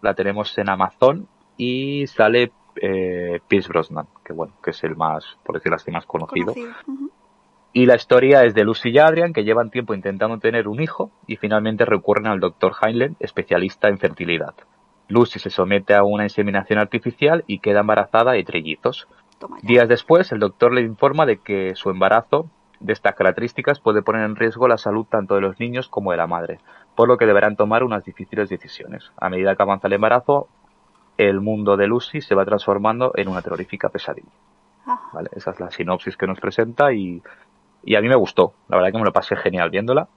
La tenemos en Amazon y sale eh, Pierce Brosnan, que bueno, que es el más, por decirlo así, más conocido. Y la historia es de Lucy y Adrian, que llevan tiempo intentando tener un hijo y finalmente recurren al doctor Heinlein, especialista en fertilidad. Lucy se somete a una inseminación artificial y queda embarazada de trellizos. Días después, el doctor le informa de que su embarazo de estas características puede poner en riesgo la salud tanto de los niños como de la madre, por lo que deberán tomar unas difíciles decisiones. A medida que avanza el embarazo, el mundo de Lucy se va transformando en una terrorífica pesadilla. Esa es la sinopsis que nos presenta y, a mí me gustó. La verdad que me lo pasé genial viéndola.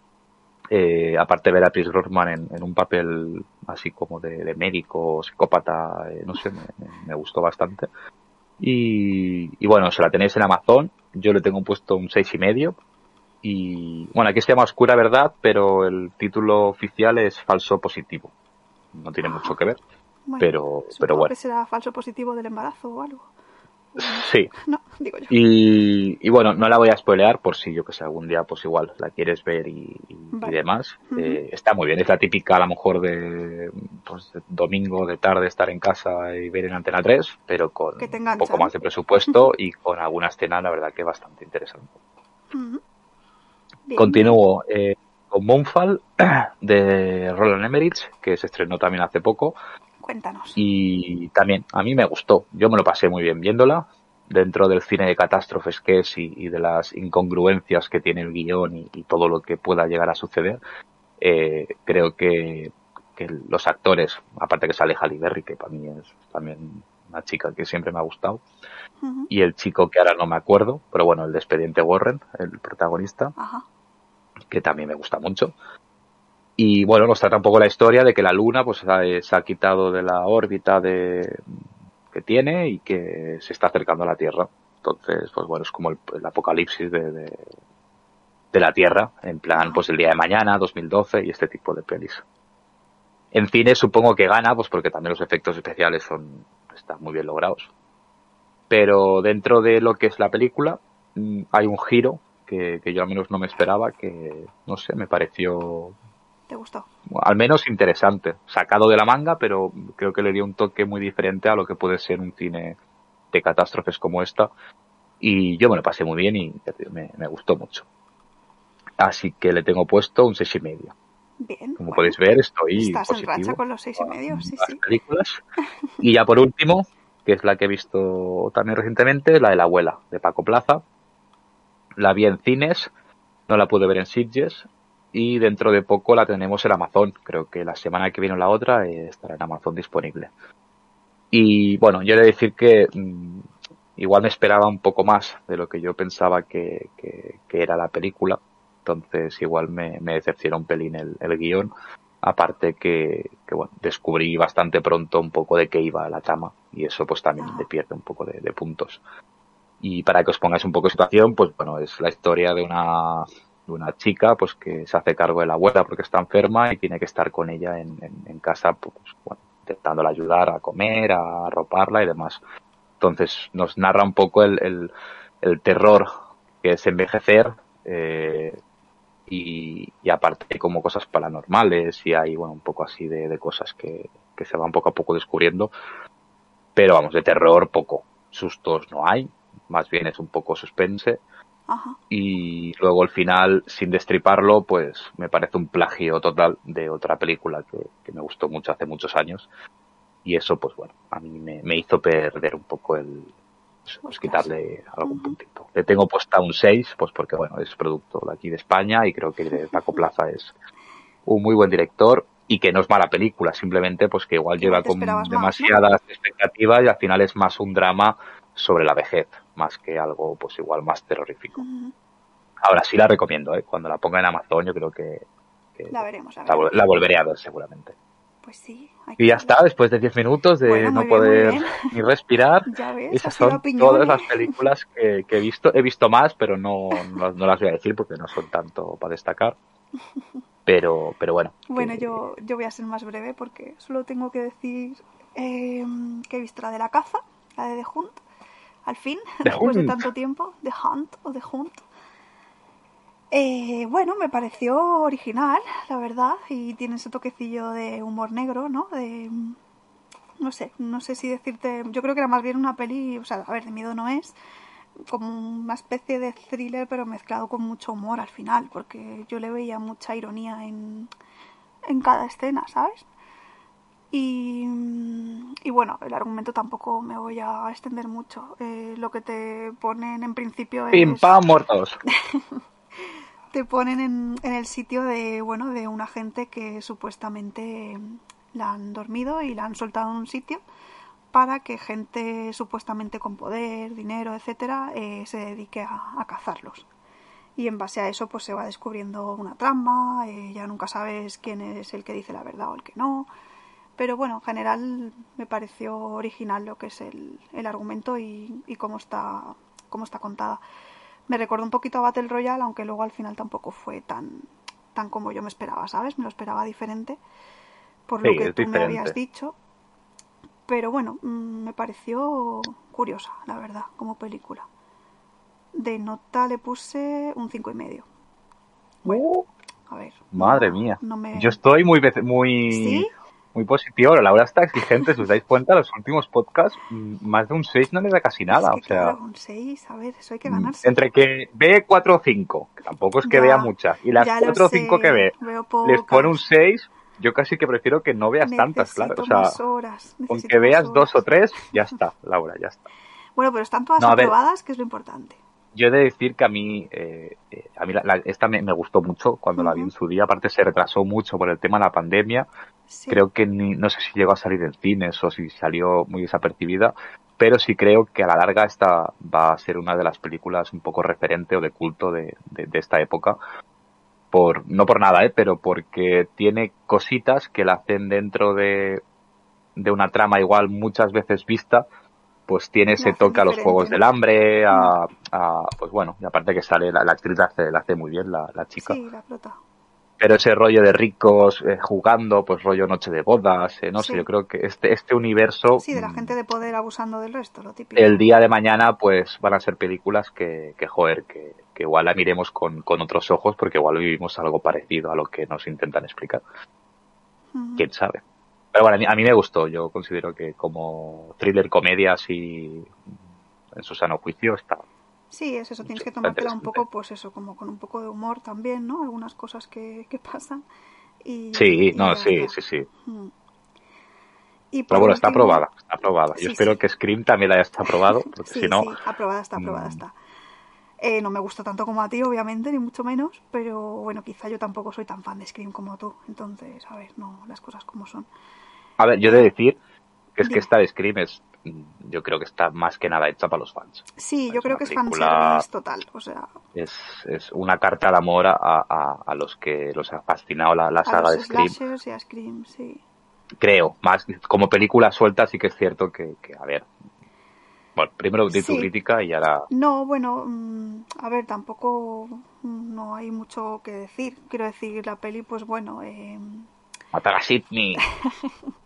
Eh, aparte de ver a Chris Grossman en, un papel así como de, médico, psicópata, eh, no sé, me, gustó bastante. Y, bueno, se la tenéis en Amazon. Yo le tengo puesto un seis y medio. Y bueno, aquí se llama Oscura Verdad, pero el título oficial es Falso Positivo. No tiene mucho que ver. pero, pero bueno. que será falso positivo del embarazo o algo. Sí. No, digo yo. Y, bueno, no la voy a spoilear por si yo que sé, algún día pues igual la quieres ver y, demás. Eh, está muy bien, es la típica a lo mejor de, pues, domingo de tarde estar en casa y ver en Antena 3, pero con un poco más de presupuesto y con alguna escena la verdad que bastante interesante. Continúo eh, con Moonfall de Roland Emmerich, que se estrenó también hace poco. Cuéntanos. Y también, a mí me gustó. Yo me lo pasé muy bien viéndola. Dentro del cine de catástrofes que es y, de las incongruencias que tiene el guion y, todo lo que pueda llegar a suceder, eh, creo que, los actores, aparte que sale Halle Berry, que para mí es también una chica que siempre me ha gustado, y el chico que ahora no me acuerdo, pero bueno, el de Expediente Warren, el protagonista, que también me gusta mucho. Y bueno, nos trata un poco la historia de que la Luna pues se ha quitado de la órbita de, que tiene y que se está acercando a la Tierra. Entonces, pues bueno, es como el, apocalipsis de, de, la Tierra, en plan, pues el día de mañana, 2012 y este tipo de pelis. En cine supongo que gana, pues porque también los efectos especiales son, están muy bien logrados. Pero dentro de lo que es la película, mm, hay un giro que, que yo al menos no me esperaba, que, no sé, me pareció ¿Te gustó? Al menos interesante, sacado de la manga, pero creo que le dio un toque muy diferente a lo que puede ser un cine de catástrofes como esta. Y yo me lo pasé muy bien y me, gustó mucho. Así que le tengo puesto un seis y medio. Bien. Como podéis ver, estoy Estás en racha con los seis y medio, sí, sí. Películas. Y ya por último, que es la que he visto también recientemente, la de la abuela, de Paco Plaza. La vi en cines, no la pude ver en Sitges y dentro de poco la tenemos en Amazon. Creo que la semana que viene o la otra eh, estará en Amazon disponible. Y bueno, yo he de decir que mm, igual me esperaba un poco más de lo que yo pensaba que, que, era la película. Entonces igual me, decepciona un pelín el, el guion. Aparte que, que, bueno, descubrí bastante pronto un poco de qué iba la trama y eso pues también le pierde un poco de, de puntos. Y para que os pongáis un poco de situación, pues bueno, es la historia de una de una chica pues que se hace cargo de la abuela porque está enferma y tiene que estar con ella en, casa pues bueno, intentándola ayudar a comer, a arroparla y demás. Entonces nos narra un poco el, el, el terror que es envejecer eh, y, y, aparte hay como cosas paranormales y hay bueno un poco así de, de cosas que, que se van poco a poco descubriendo. Pero vamos de terror poco. Sustos no hay. Más bien es un poco suspense y luego al final, sin destriparlo, pues me parece un plagio total de otra película que, me gustó mucho hace muchos años. Y eso, pues bueno, a mí me, hizo perder un poco el, pues, quitarle algún puntito. Le tengo puesta un 6, pues porque bueno, es producto de aquí de España y creo que Paco Plaza es un muy buen director y que no es mala película, simplemente pues que igual lleva con demasiadas expectativas y al final es más un drama sobre la vejez más que algo pues igual más terrorífico. Ahora sí la recomiendo, ¿eh? cuando la ponga en Amazon yo creo que, la veremos. La, volveré a ver seguramente. Pues sí. Y ya está, después de 10 minutos de no poder ni respirar. esas son todas las películas que, he visto. He visto más, pero no, no, las voy a decir porque no son tanto para destacar. Pero, pero bueno. Bueno, yo, yo voy a ser más breve porque solo tengo que decir eh, que he visto la de la caza, la de The Hunt, al fin, después de tanto tiempo, The Hunt o The Hunt. Eh, bueno, me pareció original, la verdad, y tiene ese toquecillo de humor negro, ¿no? De, no sé, no sé si decirte, yo creo que era más bien una peli, o sea, a ver, de miedo no es, como una especie de thriller, pero mezclado con mucho humor al final, porque yo le veía mucha ironía en, en cada escena, ¿sabes? Y, y, bueno, el argumento tampoco me voy a extender mucho. Eh, lo que te ponen en principio es... ¡Pim, pam, muertos! te ponen en, en, el sitio de, bueno, de una gente que supuestamente la han dormido y la han soltado en un sitio para que gente supuestamente con poder, dinero, etcétera, eh, se dedique a, cazarlos. Y en base a eso, pues se va descubriendo una trama, eh, ya nunca sabes quién es el que dice la verdad o el que no. Pero bueno, en general me pareció original lo que es el, el argumento y, y, cómo está, cómo está contada. Me recordó un poquito a Battle Royale, aunque luego al final tampoco fue tan, tan como yo me esperaba, ¿sabes? Me lo esperaba diferente, por lo que tú me habías dicho. Pero bueno, mm, me pareció curiosa, la verdad, como película. De nota le puse un cinco y medio. Uh. a ver. Madre mía. Yo estoy muy, muy, ¿Sí? Muy positivo. Laura está exigente, si os dais cuenta, los últimos podcasts, mm, más de un 6 no le da casi nada. o sea, un 6, a ver, eso hay que mm, ganarse. Entre que ve 4 o 5, que tampoco es que vea muchas, y las 4 o 5 que ve, les pone un 6, yo casi que prefiero que no veas tantas, claro. O sea, con que veas dos o tres, ya está, Laura, ya está. Bueno, pero están todas aprobadas, que es lo importante. Yo he de decir que a mí, eh, eh, a mí esta me, gustó mucho cuando la vi en su día. Aparte se retrasó mucho por el tema de la pandemia. Creo que ni, no sé si llegó a salir en cines o si salió muy desapercibida, pero sí creo que a la larga esta va a ser una de las películas un poco referente o de culto de, de, esta época. Por, no por nada, ¿eh? pero porque tiene cositas que la hacen dentro de, de una trama igual muchas veces vista, pues tiene ese toque a los Juegos del Hambre, a, pues bueno, y aparte que sale, la, actriz la hace, la hace, muy bien, la, la chica. Sí, la prota. Pero ese rollo de ricos eh, jugando, pues rollo noche de bodas, eh, no sé, yo creo que este, este universo... Sí, de la gente de poder abusando del resto, lo típico. El día de mañana, pues van a ser películas que, que joder, que, que igual la miremos con, con otros ojos porque igual vivimos algo parecido a lo que nos intentan explicar. ¿Quién sabe? Pero bueno, a mí, me gustó. Yo considero que como thriller comedia, así en su sano juicio está. Sí, es eso. Tienes que tomártela un poco, pues eso, como con un poco de humor también, ¿no? Algunas cosas que, que pasan. Y, sí, no, sí, sí, sí. Y Pero bueno, está aprobada, está aprobada. Yo espero que Scream también haya estado aprobado, porque si no... Sí, aprobada está, aprobada mm. está. Eh, no me gusta tanto como a ti, obviamente, ni mucho menos, pero bueno, quizá yo tampoco soy tan fan de Scream como tú. Entonces, a ver, no, las cosas como son. A ver, yo he de decir que es que esta de Scream es, yo creo que está más que nada hecha para los fans. Sí, yo creo que es fanservice total, o sea... Es, es una carta de amor a, a, los que los ha fascinado la, la saga de Scream. Y a Scream, sí. Creo, más como película suelta sí que es cierto que, que a ver, bueno, primero di tu crítica y ahora... No, bueno, mm, a ver, tampoco mm, no hay mucho que decir. Quiero decir, la peli, pues bueno... Eh... Matar a Sidney.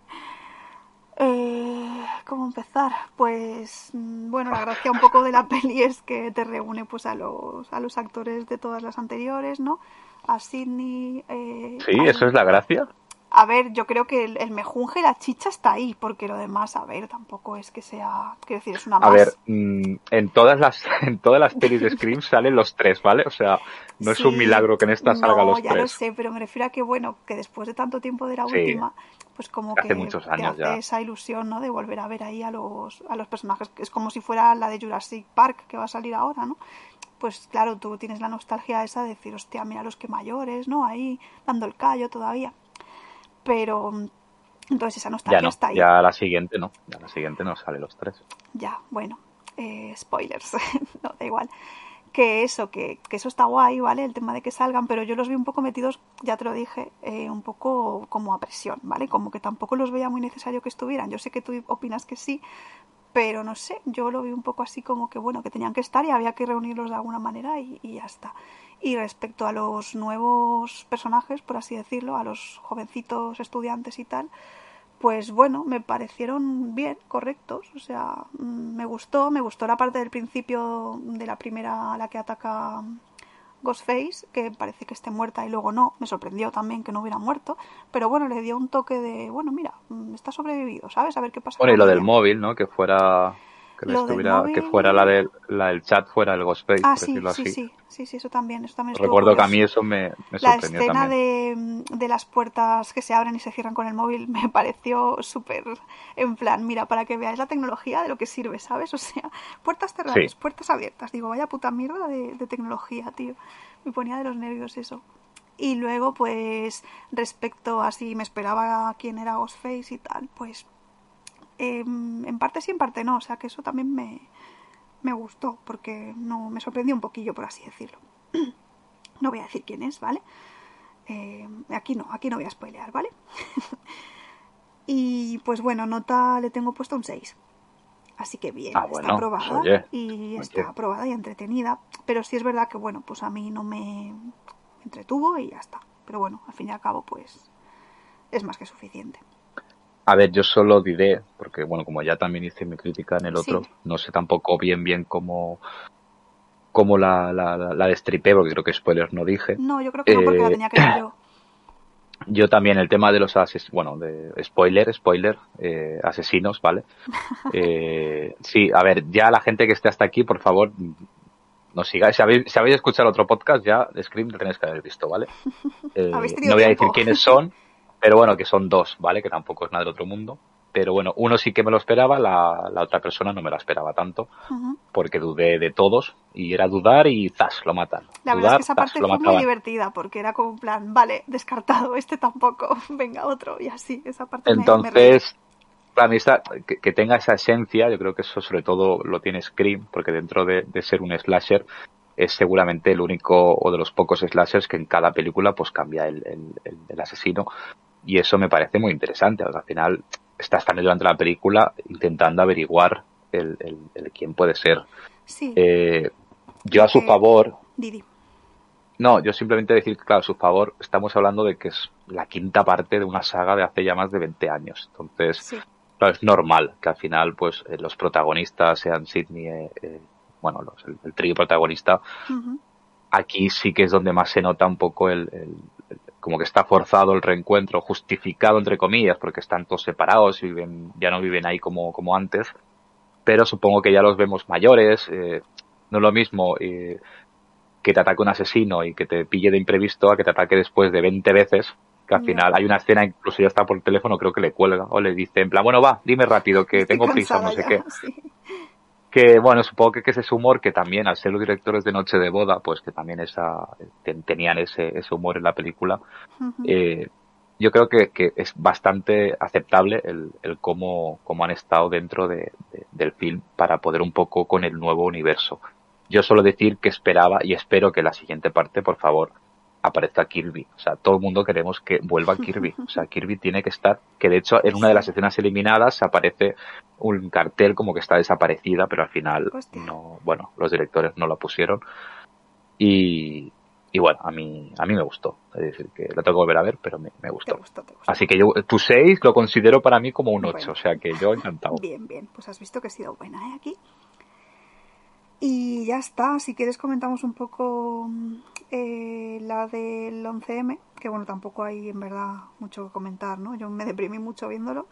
Eh, ¿Cómo empezar? Pues mm, bueno, la gracia un poco de la peli es que te reúne pues a los, a los actores de todas las anteriores, ¿no? A Sidney. Eh, sí, eso es la gracia. A ver, yo creo que el, mejunje y la chicha está ahí, porque lo demás, a ver, tampoco es que sea, quiero decir, es una más. A ver, mm, en todas las en todas las pelis de Scream salen los tres, ¿vale? O sea, no es un milagro que en esta salga los tres. ya lo sé, pero me refiero a que, bueno, que después de tanto tiempo de la última, pues como que muchos años te hace esa ilusión, ¿no? De volver a ver ahí a los, a los personajes, es como si fuera la de Jurassic Park que va a salir ahora, ¿no? Pues claro, tú tienes la nostalgia esa de decir, hostia, mira los que mayores, ¿no? Ahí dando el callo todavía pero entonces esa nostalgia ya está ahí. Ya la siguiente no, ya la siguiente no sale los tres. Ya, bueno. eh, spoilers, no, da igual. Que eso, que, que, eso está guay, ¿vale? El tema de que salgan, pero yo los vi un poco metidos, ya te lo dije, eh, un poco como a presión, ¿vale? Como que tampoco los veía muy necesario que estuvieran. Yo sé que tú opinas que sí, pero no sé, yo lo vi un poco así como que bueno, que tenían que estar y había que reunirlos de alguna manera y, y, ya está. Y respecto a los nuevos personajes, por así decirlo, a los jovencitos estudiantes y tal, pues bueno, me parecieron bien, correctos, o sea, mm, me gustó, me gustó la parte del principio de la primera a la que ataca Ghostface, que parece que esté muerta y luego no, me sorprendió también que no hubiera muerto, pero bueno, le dio un toque de, bueno, mira, mm, está sobrevivido, ¿sabes? A ver qué pasa. Bueno, y lo del móvil, ¿no? Que fuera que, estuviera, que fuera la del, la del chat, fuera el Ghostface, ah, por sí, decirlo sí, así. Sí, sí, sí, eso también. Eso también Recuerdo que a mí eso me, me La sorprendió escena también. de, de las puertas que se abren y se cierran con el móvil me pareció súper en plan, mira, para que veáis la tecnología de lo que sirve, ¿sabes? O sea, puertas cerradas, Sí. puertas abiertas. Digo, vaya puta mierda de, de tecnología, tío. Me ponía de los nervios eso. Y luego, pues, respecto a si me esperaba quién era Ghostface y tal, pues, eh, en parte sí, en parte no. O sea, que eso también me, me gustó, porque no me sorprendió un poquillo, por así decirlo. No voy a decir quién es, ¿vale? Eh, aquí no, aquí no voy a spoilear, ¿vale? y pues bueno, nota le tengo puesto un 6. Así que bien, Ah, está aprobada oye, y oye. está aprobada y entretenida. Pero sí es verdad que bueno, pues a mí no me entretuvo y ya está. Pero bueno, al fin y al cabo, pues es más que suficiente. A ver, yo solo diré, porque bueno, como ya también hice mi crítica en el otro, Sí. no sé tampoco bien bien cómo, cómo la, la, la, la destripé, porque creo que spoilers no dije. No, yo creo que no, porque la Eh, tenía que ver yo. Yo también el tema de los asesinos, bueno, de spoiler, spoiler, eh, asesinos, ¿vale? Eh, sí, a ver, ya la gente que esté hasta aquí, por favor, nos sigáis. Si habéis, si habéis escuchado otro podcast, ya Scream lo tenéis que haber visto, ¿vale? Eh, no voy a tiempo. decir quiénes son, pero bueno, que son dos, ¿vale? Que tampoco es nada del otro mundo. Pero bueno, uno sí que me lo esperaba, la, la otra persona no me la esperaba tanto, porque dudé de todos, y era dudar y zas, lo matan. La verdad dudar, es que esa zas, parte fue muy divertida porque era como un plan, vale, descartado, este tampoco, venga otro y así, esa parte me- me. Entonces, mí está, que, que tenga esa esencia, yo creo que eso sobre todo lo tiene Scream, porque dentro de, de ser un slasher es seguramente el único o de los pocos slashers que en cada película pues cambia el, el- el- el asesino y eso me parece muy interesante. porque al final estás también durante la película intentando averiguar el, el- el quién puede ser. Sí, Eh, yo a su favor, Didi. no, yo simplemente decir que, claro, a su favor, estamos hablando de que es la quinta parte de una saga de hace ya más de 20 años. Entonces, Sí, Claro, es normal que al final pues eh, los protagonistas sean Sidney, eh, eh, bueno, los- el, el trío protagonista. Aquí sí que es donde más se nota un poco el- como que está forzado el reencuentro, justificado entre comillas, porque están todos separados y viven, ya no viven ahí como, como antes. Pero supongo que ya los vemos mayores, eh, no es lo mismo eh, que te ataque un asesino y que te pille de imprevisto a que te ataque después de 20 veces que al final hay una escena, incluso ya está por teléfono, creo que le cuelga o le dice en plan, bueno, va, dime rápido que tengo prisa, no sé ya, qué. sí. Que bueno, supongo que, que es ese humor que también al ser los directores de Noche de Boda, pues que también esa, ten- tenían ese, ese humor en la película. Eh, yo creo que, que es bastante aceptable el, el cómo, cómo han estado dentro de, de- del film para poder un poco con el nuevo universo. Yo solo decir que esperaba y espero que la siguiente parte, por favor, aparezca Kirby. O sea, todo el mundo queremos que vuelva Kirby. O sea, Kirby tiene que estar, que de hecho en una de las escenas eliminadas aparece un cartel como que está desaparecida, pero al final Hostia. no, bueno, los directores no la pusieron. Y, y bueno, a mí, a mí me gustó. Es decir, que la tengo que volver a ver, pero me, me Te gustó. gustó, te gustó. Así que yo, tu 6 lo considero para mí como un 8, Bueno. o sea que yo encantado. Bien, bien, pues has visto que he sido buena, ¿eh? Aquí. Y ya está, si quieres comentamos un poco mm, eh, la del 11M, que bueno, tampoco hay en verdad mucho que comentar, ¿no? Yo me deprimí mucho viéndolo.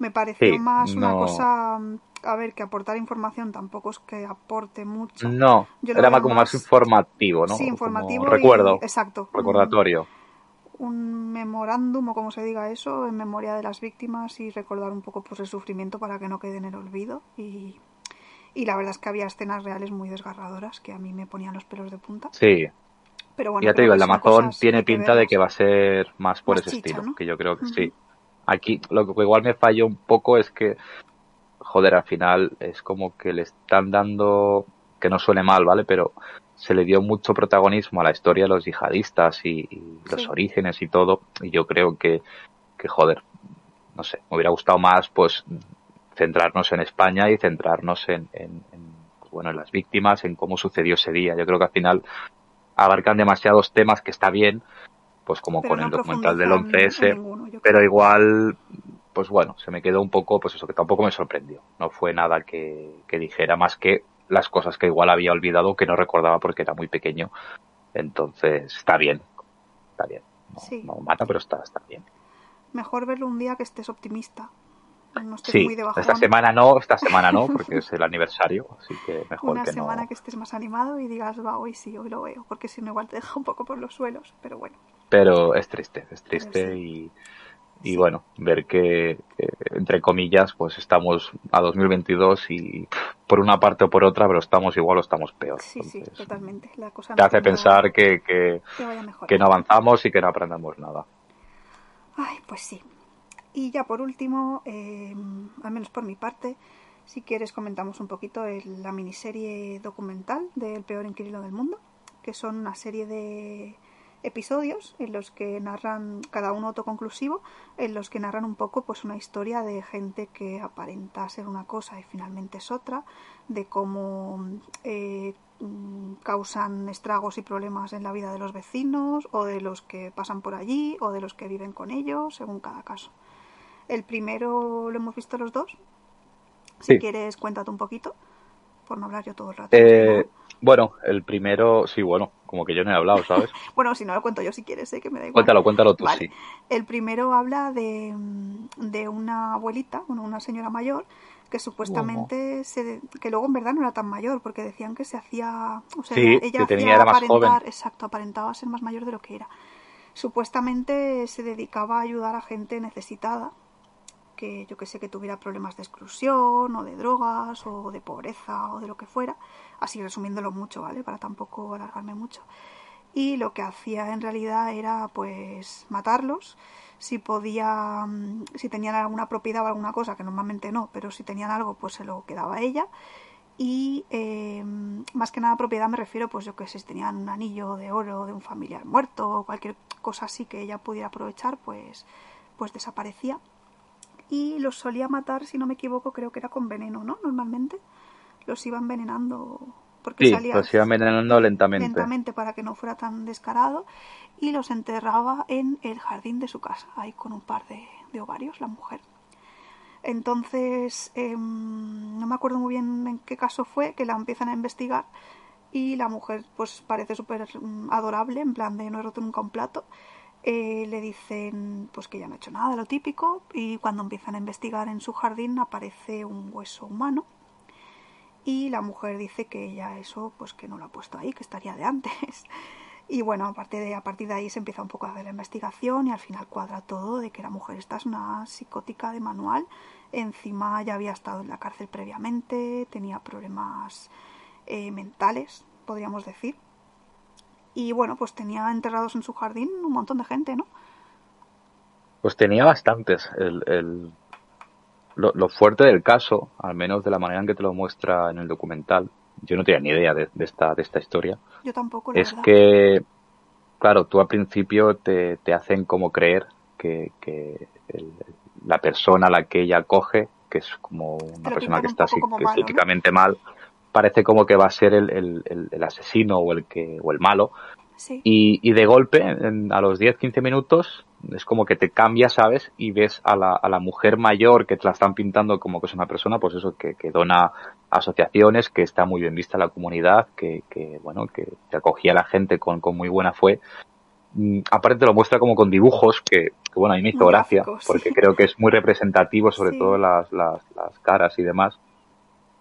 Me pareció Sí, más una cosa, mm, a ver, que aportar información tampoco es que aporte mucho. No, Yo era más como más informativo, ¿no? Sí, Como informativo. y- recuerdo, exacto. un- recordatorio. un memorándum o como se diga eso en memoria de las víctimas y recordar un poco pues el sufrimiento para que no quede en el olvido y, y la verdad es que había escenas reales muy desgarradoras que a mí me ponían los pelos de punta Sí, pero bueno ya te digo, el Amazon tiene pinta de que va a ser más por Más ese chicha, estilo, ¿no? que yo creo que sí. Aquí lo que igual me falló un poco es que, joder, al final es como que le están dando, que no suene mal, ¿vale? Pero se le dio mucho protagonismo a la historia de los yihadistas y, los orígenes y todo. Y yo creo que, que, joder, no sé, me hubiera gustado más, pues, centrarnos en España y centrarnos en, en, bueno, en las víctimas, en cómo sucedió ese día. Yo creo que al final abarcan demasiados temas que está bien, pues como con el documental del 11S, pero igual, pues bueno, se me quedó un poco, pues eso que tampoco me sorprendió. No fue nada que, que dijera más que las cosas que igual había olvidado que no recordaba porque era muy pequeño. Entonces, está bien, está bien. No, mata, pero está, está bien. Mejor verlo un día que estés optimista. No estés muy de esta semana no, esta semana no, porque es el aniversario, así que mejor Una que semana que estés más animado y digas, va, hoy sí, hoy lo veo, porque si no igual te deja un poco por los suelos, pero bueno. Pero es triste, es triste y y bueno, ver que, entre comillas, pues estamos a 2022 y por una parte o por otra, pero estamos igual o estamos peor. Sí, sí, totalmente. La cosa te hace pensar que, que, que, no avanzamos y que no aprendemos nada. Ay, pues sí. Y ya por último, eh, al menos por mi parte, si quieres comentamos un poquito la miniserie documental del peor inquilino del mundo, que son una serie de episodios en los que narran, cada uno autoconclusivo, en los que narran un poco pues una historia de gente que aparenta ser una cosa y finalmente es otra, de cómo eh, causan estragos y problemas en la vida de los vecinos o de los que pasan por allí o de los que viven con ellos, según cada caso. El primero lo hemos visto los dos. Si quieres, cuéntate un poquito, por no hablar yo todo el rato. Eh, bueno, el primero, sí, bueno, como que yo no he hablado, ¿sabes? bueno, si no lo cuento yo si quieres, sé que me da igual. Cuéntalo, cuéntalo tú, sí. El primero habla de, de una abuelita, bueno, una señora mayor, que supuestamente se, que luego en verdad no era tan mayor porque decían que se hacía o sea sí, ella que tenía, era más joven. exacto aparentaba ser más mayor de lo que era supuestamente se dedicaba a ayudar a gente necesitada que yo que sé que tuviera problemas de exclusión o de drogas o de pobreza o de lo que fuera así resumiéndolo mucho, ¿vale? Para tampoco alargarme mucho. Y lo que hacía en realidad era pues matarlos, si podía, mm, si tenían alguna propiedad o alguna cosa, que normalmente no, pero si tenían algo pues se lo quedaba a ella. Y em, más que nada propiedad me refiero pues yo que sé, si tenían un anillo de oro de un familiar muerto o cualquier cosa así que ella pudiera aprovechar, pues, pues desaparecía. Y los solía matar, si no me equivoco, creo que era con veneno, ¿no? Normalmente los iba envenenando porque sí, salía los iba envenenando lentamente. lentamente para que no fuera tan descarado y los enterraba en el jardín de su casa, ahí con un par de, ovarios, la mujer. Entonces, em, no me acuerdo muy bien en qué caso fue, que la empiezan a investigar y la mujer pues parece súper mm, adorable, en plan de no he roto nunca un plato. Eh, le dicen pues que ya no ha hecho nada, lo típico, y cuando empiezan a investigar en su jardín aparece un hueso humano y la mujer dice que ella eso pues que no lo ha puesto ahí, que estaría de antes. Y bueno, a partir, de, a partir de ahí se empieza un poco a hacer la investigación y al final cuadra todo de que la mujer esta es una psicótica de manual. Encima ya había estado en la cárcel previamente, tenía problemas eh, mentales, podríamos decir. Y bueno, pues tenía enterrados en su jardín un montón de gente, ¿no? Pues tenía bastantes. el, lo, fuerte del caso, al menos de la manera en que te lo muestra en el documental, yo no tenía ni idea de, esta, de esta historia. Yo tampoco. es que, claro, tú al principio te, te hacen como creer que, que la persona a la que ella coge, que es como una persona que está psíquicamente mal, parece como que va a ser el, el, el, asesino o el que o el malo. Y, y de golpe, a los 10-15 minutos, es como que te cambia, ¿sabes? Y ves a la, a la mujer mayor que te la están pintando como que es una persona, pues eso, que, que dona asociaciones, que está muy bien vista en la comunidad, que, que bueno, que te acogía a la gente con, con muy buena fe. Mm, aparte te lo muestra como con dibujos que, que bueno, a mí me hizo gracia, porque creo que es muy representativo, sobre todo las, las, las caras y demás.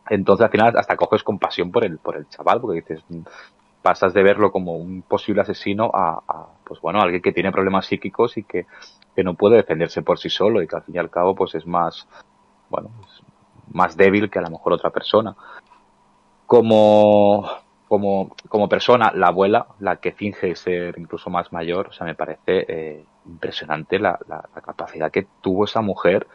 Entonces al final hasta coges compasión por el, por el chaval, porque dices, pasas de verlo como un posible asesino a, pues bueno, alguien que tiene problemas psíquicos y que, que, no puede defenderse por sí solo y que al fin y al cabo pues es más, bueno, más débil que a lo mejor otra persona. Como, como, como persona, la abuela, la que finge ser incluso más mayor, o sea, me parece eh, impresionante la, la, capacidad que tuvo esa mujer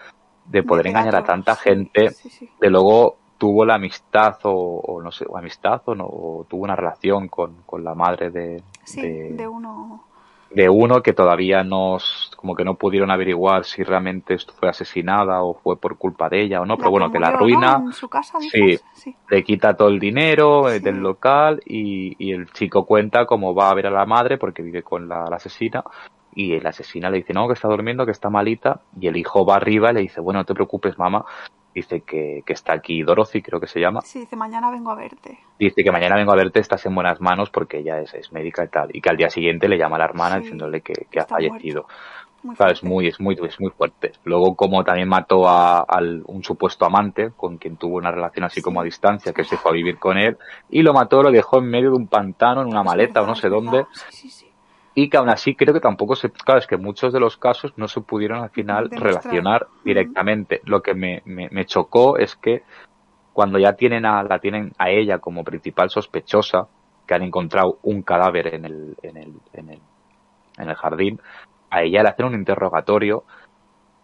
de poder De engañar a tanta gente, sí, sí. de luego tuvo la amistad o, o no sé, o amistad o no, o tuvo una relación con, con la madre de, Sí, de, de uno. de uno que todavía nos, como que no pudieron averiguar si realmente fue asesinada o fue por culpa de ella o no, pero bueno, que la murió, ¿no? su casa, sí, le quita todo el dinero eh, Sí. del local y, y el chico cuenta cómo va a ver a la madre porque vive con la, la asesina y la asesina le dice no que está durmiendo que está malita y el hijo va arriba y le dice bueno no te preocupes mamá dice que, que está aquí Dorothy creo que se llama Sí, dice, mañana vengo a verte. dice que mañana vengo a verte estás en buenas manos porque ella es, es médica y tal y que al día siguiente le llama a la hermana Sí, diciéndole que, que ha fallecido Muy Claro, es muy, es muy, es muy fuerte. Luego, como también mató a, al, un supuesto amante con quien tuvo una relación así Sí. como a distancia, que se fue a vivir con él, y lo mató, lo dejó en medio de un pantano, en una maleta o no sé dónde, verdad. Sí, sí, sí. Y que aún así creo que tampoco se, claro, es que muchos de los casos no se pudieron al final Demostrar. relacionar directamente. Lo que me, me, me chocó es que cuando ya tienen a, la tienen a ella como principal sospechosa, que han encontrado un cadáver en el, en el, en el, en el jardín, a ella le hacen un interrogatorio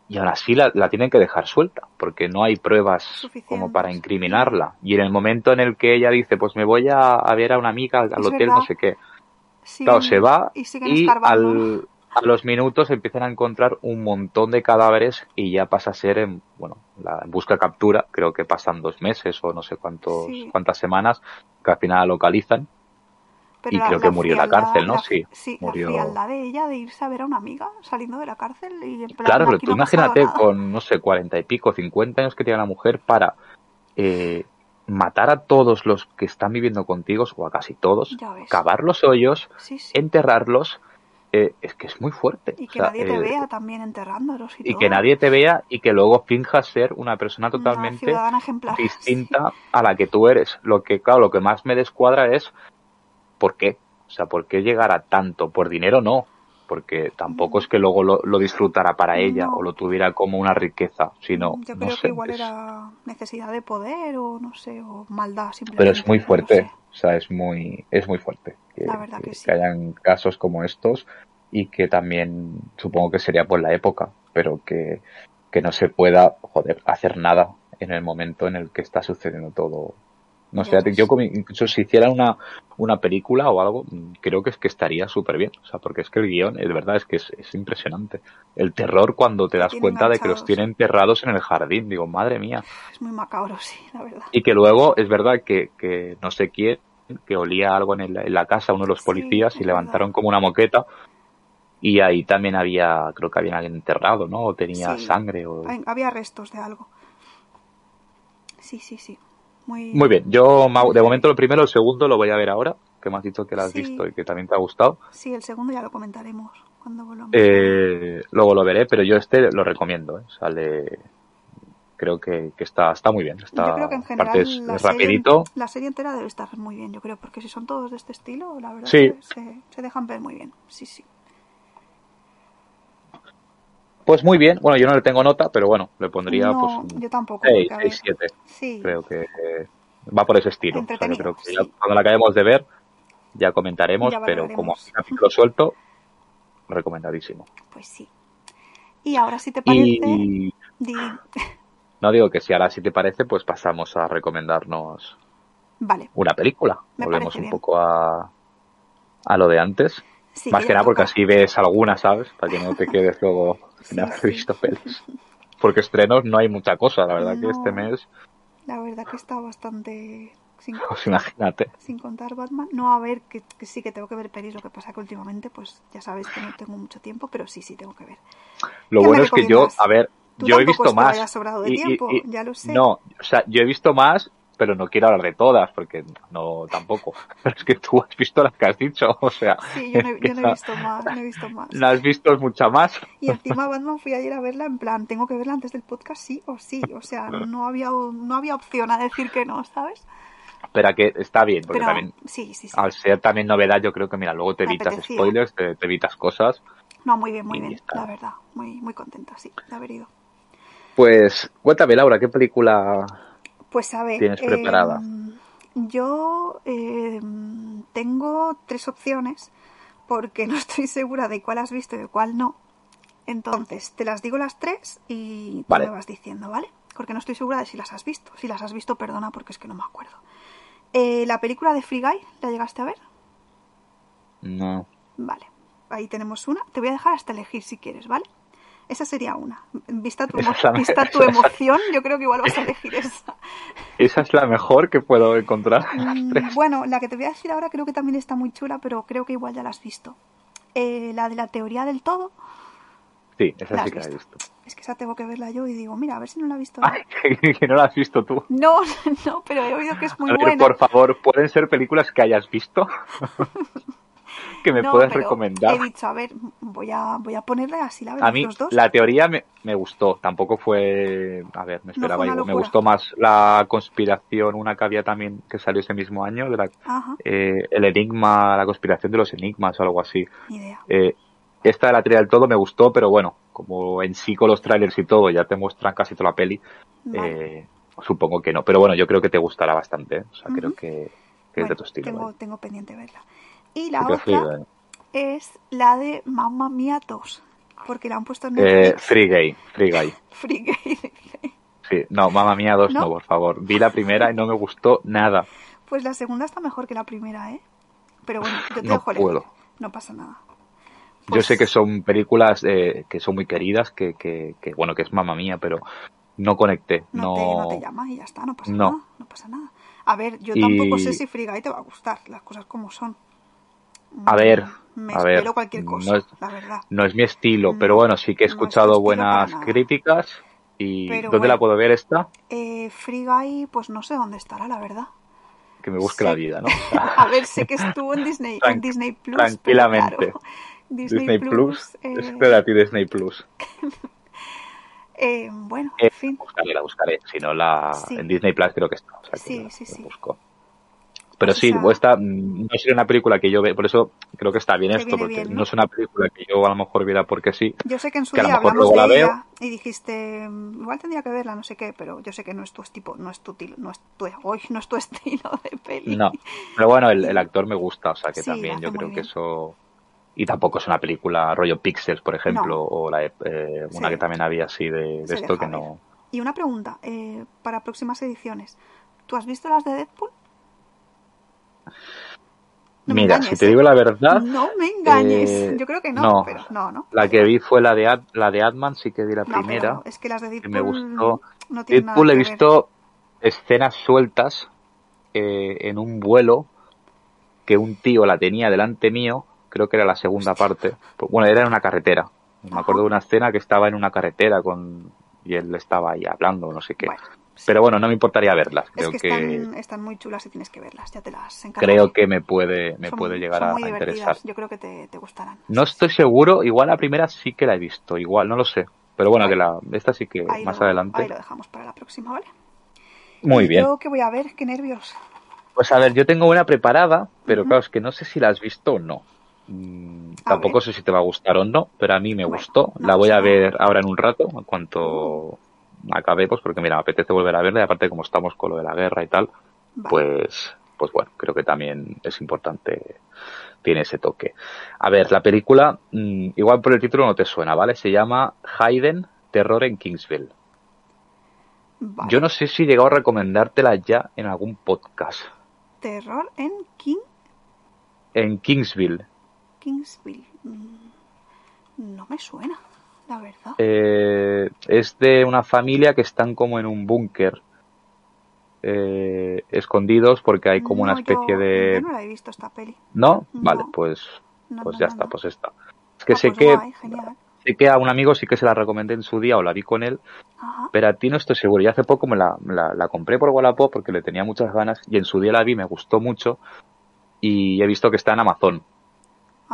y aún así la, la tienen que dejar suelta, porque no hay pruebas como para incriminarla. Y en el momento en el que ella dice, pues me voy a, a ver a una amiga al, hotel, verdad. no sé qué, Siguen- Claro, se va y al, a los minutos empiezan a encontrar un montón de cadáveres y ya pasa a ser en, bueno, la en busca captura, creo que pasan dos meses o no sé cuántos, Sí. cuántas semanas, que al final la localizan. Pero y creo que murió en la cárcel, ¿no? la- Sí, sí, murió. la de ella de irse a ver a una amiga saliendo de la cárcel y en plan, Claro, pero tú no imagínate con, no sé, cuarenta y pico, cincuenta años que tiene la mujer para eh, matar a todos los que están viviendo contigo, o a casi todos, cavar los hoyos, Sí, sí. enterrarlos, eh, es que es muy fuerte. Y que O sea, nadie te eh, vea también enterrándolos y, y todo. que nadie te vea y que luego finjas ser una persona totalmente distinta a la que tú eres. Lo que, claro, lo que más me descuadra es ¿por qué? O sea, ¿por qué llegar a tanto? Por dinero no, porque tampoco es que luego lo, lo disfrutara para ella No. o lo tuviera como una riqueza, sino, Yo no creo sé, que igual es- era necesidad de poder o no sé, o maldad simplemente. pero es muy no fuerte, sé. o sea, es muy, es muy fuerte que, La verdad que que- sí. que hayan casos como estos y que también supongo que sería por la época, pero que, que no se pueda, joder, hacer nada en el momento en el que está sucediendo todo. No sé, yo como incluso si hicieran una, una película o algo, mm, creo que es que estaría súper bien. O sea, porque es que el guion, es verdad, es que es, es impresionante. El terror cuando te das cuenta de que los tienen enterrados en el jardín. Digo, madre mía. Es muy macabro, sí, la verdad. Y que luego es verdad que, que no sé quién, que olía algo en, el- en la casa, uno de los Sí, policías, y levantaron verdad. como una moqueta. Y ahí también había, creo que había alguien enterrado, ¿no? O tenía Sí. sangre. O... Había restos de algo. Sí, sí, sí. Muy, Muy bien, yo de momento lo primero, el segundo lo voy a ver ahora, que me has dicho que lo has Sí. visto y que también te ha gustado. Sí, el segundo ya lo comentaremos cuando volvamos. Eh, luego lo veré, pero yo este lo recomiendo, ¿eh? Sale, creo que, que está, está muy bien. Está, yo creo que en general es, la es serie, rapidito. la serie entera debe estar muy bien, yo creo, porque si son todos de este estilo, la verdad Sí. que se, se dejan ver muy bien. Sí, sí. Pues muy bien, bueno, yo no le tengo nota, pero bueno, le pondría no, pues un yo tampoco. 6, porque, a ver, 6, 7. sí, Creo que eh, va por ese estilo. O sea, yo creo que ya cuando la acabemos de ver, ya comentaremos, Ya pero como capítulo suelto, recomendadísimo. pues sí. Y ahora, si te parece, Y di- no digo que si ahora si te parece, pues pasamos a recomendarnos Vale, una película. Me Volvemos un bien. poco a, a lo de antes. sí. Más que nada porque así ves alguna, ¿sabes? Para que no te quedes luego Sí, haber sí. visto pelis. Porque estrenos no hay mucha cosa, la verdad que No. este mes, La verdad que está bastante... Sin, pues imagínate. sin contar Batman. No, a ver, que, que sí que tengo que ver pelis. Lo que pasa que últimamente, pues ya sabéis que no tengo mucho tiempo, pero sí, sí tengo que ver. Lo ¿Qué bueno es que yo, a ver, Tú yo he visto es que más. sobrado de y- y- tiempo, y- ya lo sé. No, o sea, yo he visto más, pero no quiero hablar de todas, porque no, tampoco. Pero es que tú has visto las que has dicho, o sea, Sí, yo no, he- que yo no he no- visto más, no he visto más. no has visto mucha más. Y encima Batman fui ayer a verla en plan, tengo que verla antes del podcast sí o sí. O sea, no había, no había opción a decir que no, ¿sabes? Pero que está bien, porque Pero también, sí, sí, sí. al ser también novedad, yo creo que, mira, luego te Me evitas apetecía. spoilers, te, te evitas cosas. No, muy bien, muy bien, está. la verdad. Muy, muy contenta, sí, de haber ido. Pues, cuéntame, Laura, ¿qué película Pues a ver, ¿Tienes preparada? em, yo em, tengo tres opciones porque no estoy segura de cuál has visto y de cuál no. Entonces, te las digo las tres y tú Vale. me vas diciendo, ¿vale? Porque no estoy segura de si las has visto. Si las has visto, perdona porque es que no me acuerdo. Eh, la película de Free Guy, ¿la llegaste a ver? No. Vale. Ahí tenemos una. Te voy a dejar hasta elegir si quieres, ¿vale? Esa sería una. Vista tu, emo- Esa me- vista tu esa- emoción, yo creo que igual vas a elegir esa. Esa es la mejor que puedo encontrar. Mm, Bueno, la que te voy a decir ahora creo que también está muy chula, pero creo que igual ya la has visto. Eh, la de la teoría del todo. Sí, esa La sí que la he visto. Es que esa tengo que verla yo y digo, mira, a ver si no la he visto. Ay, que, que no la has visto tú. No, no, pero he oído que es muy a ver, buena. por favor, ¿pueden ser películas que hayas visto? Que me No, puedes pero recomendar. He dicho, a ver, voy a, voy a ponerle así la vemos A mí los dos. la teoría me, me gustó, tampoco fue, a ver, me esperaba una igual. Me gustó más la conspiración, una que había también que salió ese mismo año, de la, Ajá, eh, el enigma, la conspiración de los enigmas o algo así. ni idea. Eh, esta de la teoría del todo me gustó, pero bueno, como en sí con los trailers y todo ya te muestran casi toda la peli, Vale. eh, supongo que no. Pero bueno, yo creo que te gustará bastante, ¿eh? o sea, creo que, que es de tu estilo. tengo, ¿vale? tengo pendiente verla. Y la Free otra es la de Mamma Mía 2, porque la han puesto en Eh, Netflix. Free Gay, Free. Free Gay, dice. Sí, no, mamá mía, dos ¿No? no, por favor. Vi la primera y no me gustó nada. Pues la segunda está mejor que la primera, ¿eh? Pero bueno, yo te No dejo puedo. No pasa nada. Yo Pues- sé que son películas eh, que son muy queridas, que, que, que, bueno, que es mamá mía, pero no conecté. No, No, Te, no te llama y ya está, no pasa No. nada. No pasa nada. A ver, yo Y- tampoco sé si Free Guy te va a gustar, las cosas como son. A ver, Me a ver, cualquier no cosa, es- la verdad. no es mi estilo, No, pero bueno, sí que he no escuchado estilo buenas críticas. ¿Y Pero dónde la bueno. puedo ver esta? Eh, Free Guy, pues no sé dónde estará, la verdad. Que me busque Sí. la vida, ¿no? A ver, sé que estuvo en Disney, en Disney Plus. tranquilamente. pero claro, Disney, Disney Plus. Plus. eh, Espera a ti, Disney Plus. eh, bueno, Eh, en fin. buscaré, la buscaré. Si no, la, Sí. en Disney Plus creo que está. o sea que Sí, la- sí, la sí. busco. Pero sí, esta mm, no sería una película que yo ve, por eso creo que está bien esto, porque bien, ¿no? no es una película que yo a lo mejor viera porque sí. Yo sé que en su que a lo día mejor hablamos luego de la ella y dijiste, "Mm, igual tendría que verla, no sé qué, pero yo sé que no es tu tipo, no es tu no es tu, hoy no es tu estilo de peli. No, pero bueno, el, el actor me gusta, o sea que Sí, también yo creo que eso... Y tampoco es una película rollo Pixels, por ejemplo, No. o la eh, una Sí. que también había así de, esto que no... Y una pregunta, eh, para próximas ediciones, ¿tú has visto las de Deadpool? No Mira, engañes, si te ¿eh? digo la verdad, No me engañes. eh, Yo creo que no, no. pero no, no. la que vi fue la de, Ad- la de Ant-Man, sí que vi la primera. es que las de que Deadpool me gustó. no Deadpool nada he ver. visto escenas sueltas eh, en un vuelo que un tío la tenía delante mío, creo que era la segunda parte. Pues, Bueno, era en una carretera. Me acuerdo de una escena que estaba en una carretera con y él estaba ahí hablando, no sé qué. Bueno. Pero bueno, no me importaría verlas. es Creo que, que, Están, están muy chulas y tienes que verlas, ya te las encargaré. creo que me puede me Son- puede llegar a, a interesar. Yo creo que te, te gustarán. No estoy seguro, igual la primera sí que la he visto, igual no lo sé. Pero bueno, que la esta sí que más lo, adelante. Ahí lo dejamos para la próxima, ¿vale? Muy ¿Y bien. Yo que voy a ver, qué nervios. Pues a ver, yo tengo una preparada, pero claro, es que no sé si la has visto o no. Mm, A tampoco ver. sé si te va a gustar o no, pero a mí me Bueno, gustó. no la voy a ver ahora en un rato, en cuanto acabemos, porque mira, me apetece volver a verla y aparte como estamos con lo de la guerra y tal, Vale. pues, pues bueno, creo que también es importante, tiene ese toque. A ver, la película, mm, igual por el título no te suena, ¿vale? Se llama Hayden, Terror en Kingsville. Vale. Yo no sé si he llegado a recomendártela ya en algún podcast. Terror en King, En Kingsville. Kingsville. Mm, No me suena, la verdad. Eh, es de una familia que están como en un búnker. eh, escondidos porque hay como una especie yo- de... Yo no la he visto esta peli. ¿No? No. Vale, pues, No, pues ya está, no. pues esta. Es que Ah, sé pues que guay, sé que a un amigo sí que se la recomendé en su día o la vi con él, Ajá. pero a ti no estoy seguro. Y hace poco me la, la, la compré por Wallapop porque le tenía muchas ganas y en su día la vi, me gustó mucho y he visto que está en Amazon.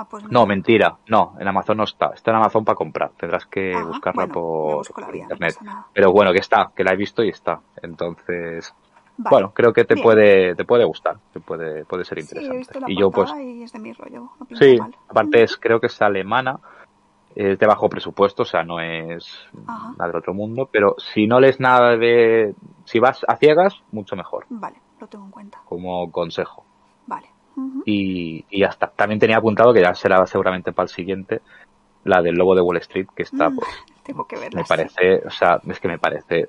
Ah, pues No, mentira, no, en Amazon no está, está en Amazon para comprar, tendrás que Ajá, buscarla bueno, por, internet. Pero bueno, que está, que la he visto y está. Entonces, Vale. bueno, creo que te Bien. puede, te puede gustar, te puede, puede ser Sí, he interesante. visto la y yo pues, portada y es de mi rollo. No sí, mal. aparte es, creo que es alemana, es de bajo presupuesto, o sea, no es Ajá. nada del otro mundo, pero si no lees nada de, si vas a ciegas, mucho mejor, Vale, lo tengo en cuenta. como consejo. Y, y ya está. También tenía apuntado que ya será seguramente para el siguiente, la del Lobo de Wall Street, que está, Mm, pues, Tengo que verla. me sí. parece, o sea, es que me parece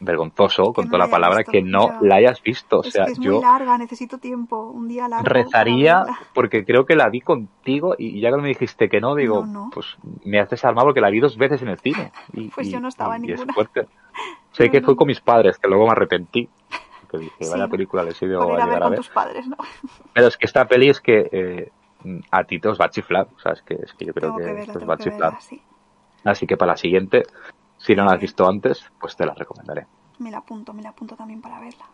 vergonzoso, con no toda la palabra, visto, que no la hayas visto. O Es sea, que es yo muy larga, necesito tiempo, un día largo. para rezaría, porque creo que la vi contigo y ya que me dijiste que no, digo, No, no. pues me haces alma porque la vi dos veces en el cine. Y, Pues yo no estaba en ninguna. Sé que no. con mis padres, que luego me arrepentí. Que dije, Sí, vaya película les he ido a a ver a con ver. tus padres, ¿no? Pero es que esta peli es que eh, a ti te os va a chiflar. O sea, es que, es que yo creo Tengo que, que verla, os va a chiflar. verla, sí. Así que para la siguiente, si no la has visto antes, pues te la recomendaré. Me la apunto, me la apunto también para verla.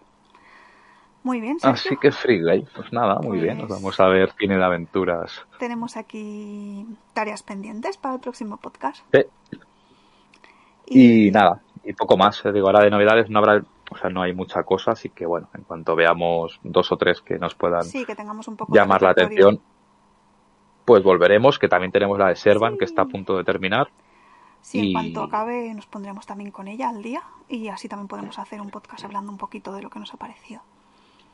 Muy bien, Sergio. Así que Free Guy, pues nada, muy bien. Nos Pues- vamos a ver cine de aventuras. Tenemos aquí tareas pendientes para el próximo podcast. Sí. Y nada, y poco más. eh, Digo, ahora de novedades no habrá, o sea, no hay mucha cosa, así que bueno, en cuanto veamos dos o tres que nos puedan Sí, que tengamos un poco llamar la atención, pues volveremos, que también tenemos la de Servan, Sí. que está a punto de terminar. Sí, en cuanto acabe nos pondremos también con ella al día y así también podemos hacer un podcast hablando un poquito de lo que nos ha parecido.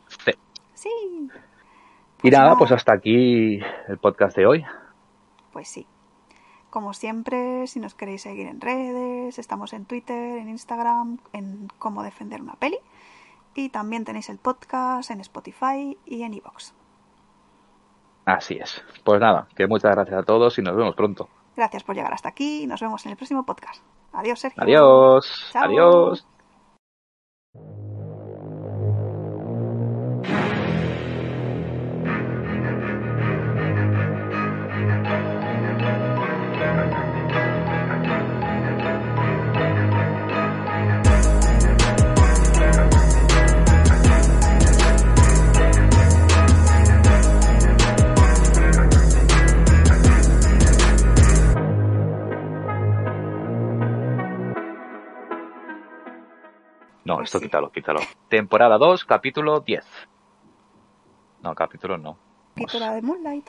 Sí. Sí. Y Pues nada, pues hasta aquí el podcast de hoy. Pues sí. Como siempre, si nos queréis seguir en redes, estamos en Twitter, en Instagram, en cómo defender una peli. Y también tenéis el podcast en Spotify y en iVoox. Así es. Pues nada, que muchas gracias a todos y nos vemos pronto. Gracias por llegar hasta aquí y nos vemos en el próximo podcast. Adiós, Sergio. Adiós. Chao. Adiós. No, Pues esto sí. quítalo, quítalo. Temporada 2, capítulo 10. No, capítulo no. Capítulo de Moonlight.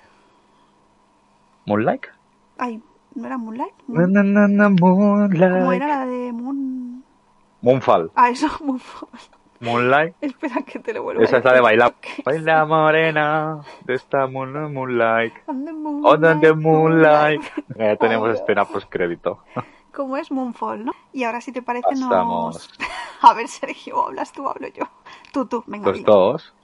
¿Moonlight? Ay, ¿no era Moonlight? Moon- na, na, na, ¿Cómo Moonlight. era la de Moon...? Moonfall. Ah, eso, Moonfall. Moonlight. Espera que te lo vuelvo a Esa es la de bailar. Baila morena de esta moon- Moonlight. On the On the moonlight, Moonlight. Ya tenemos Ay, escena post crédito. Como es Moonfall, ¿no? Y ahora si te parece Pasamos. nos... A ver, Sergio, ¿hablas tú hablo yo? Tú, tú, venga, Los dos.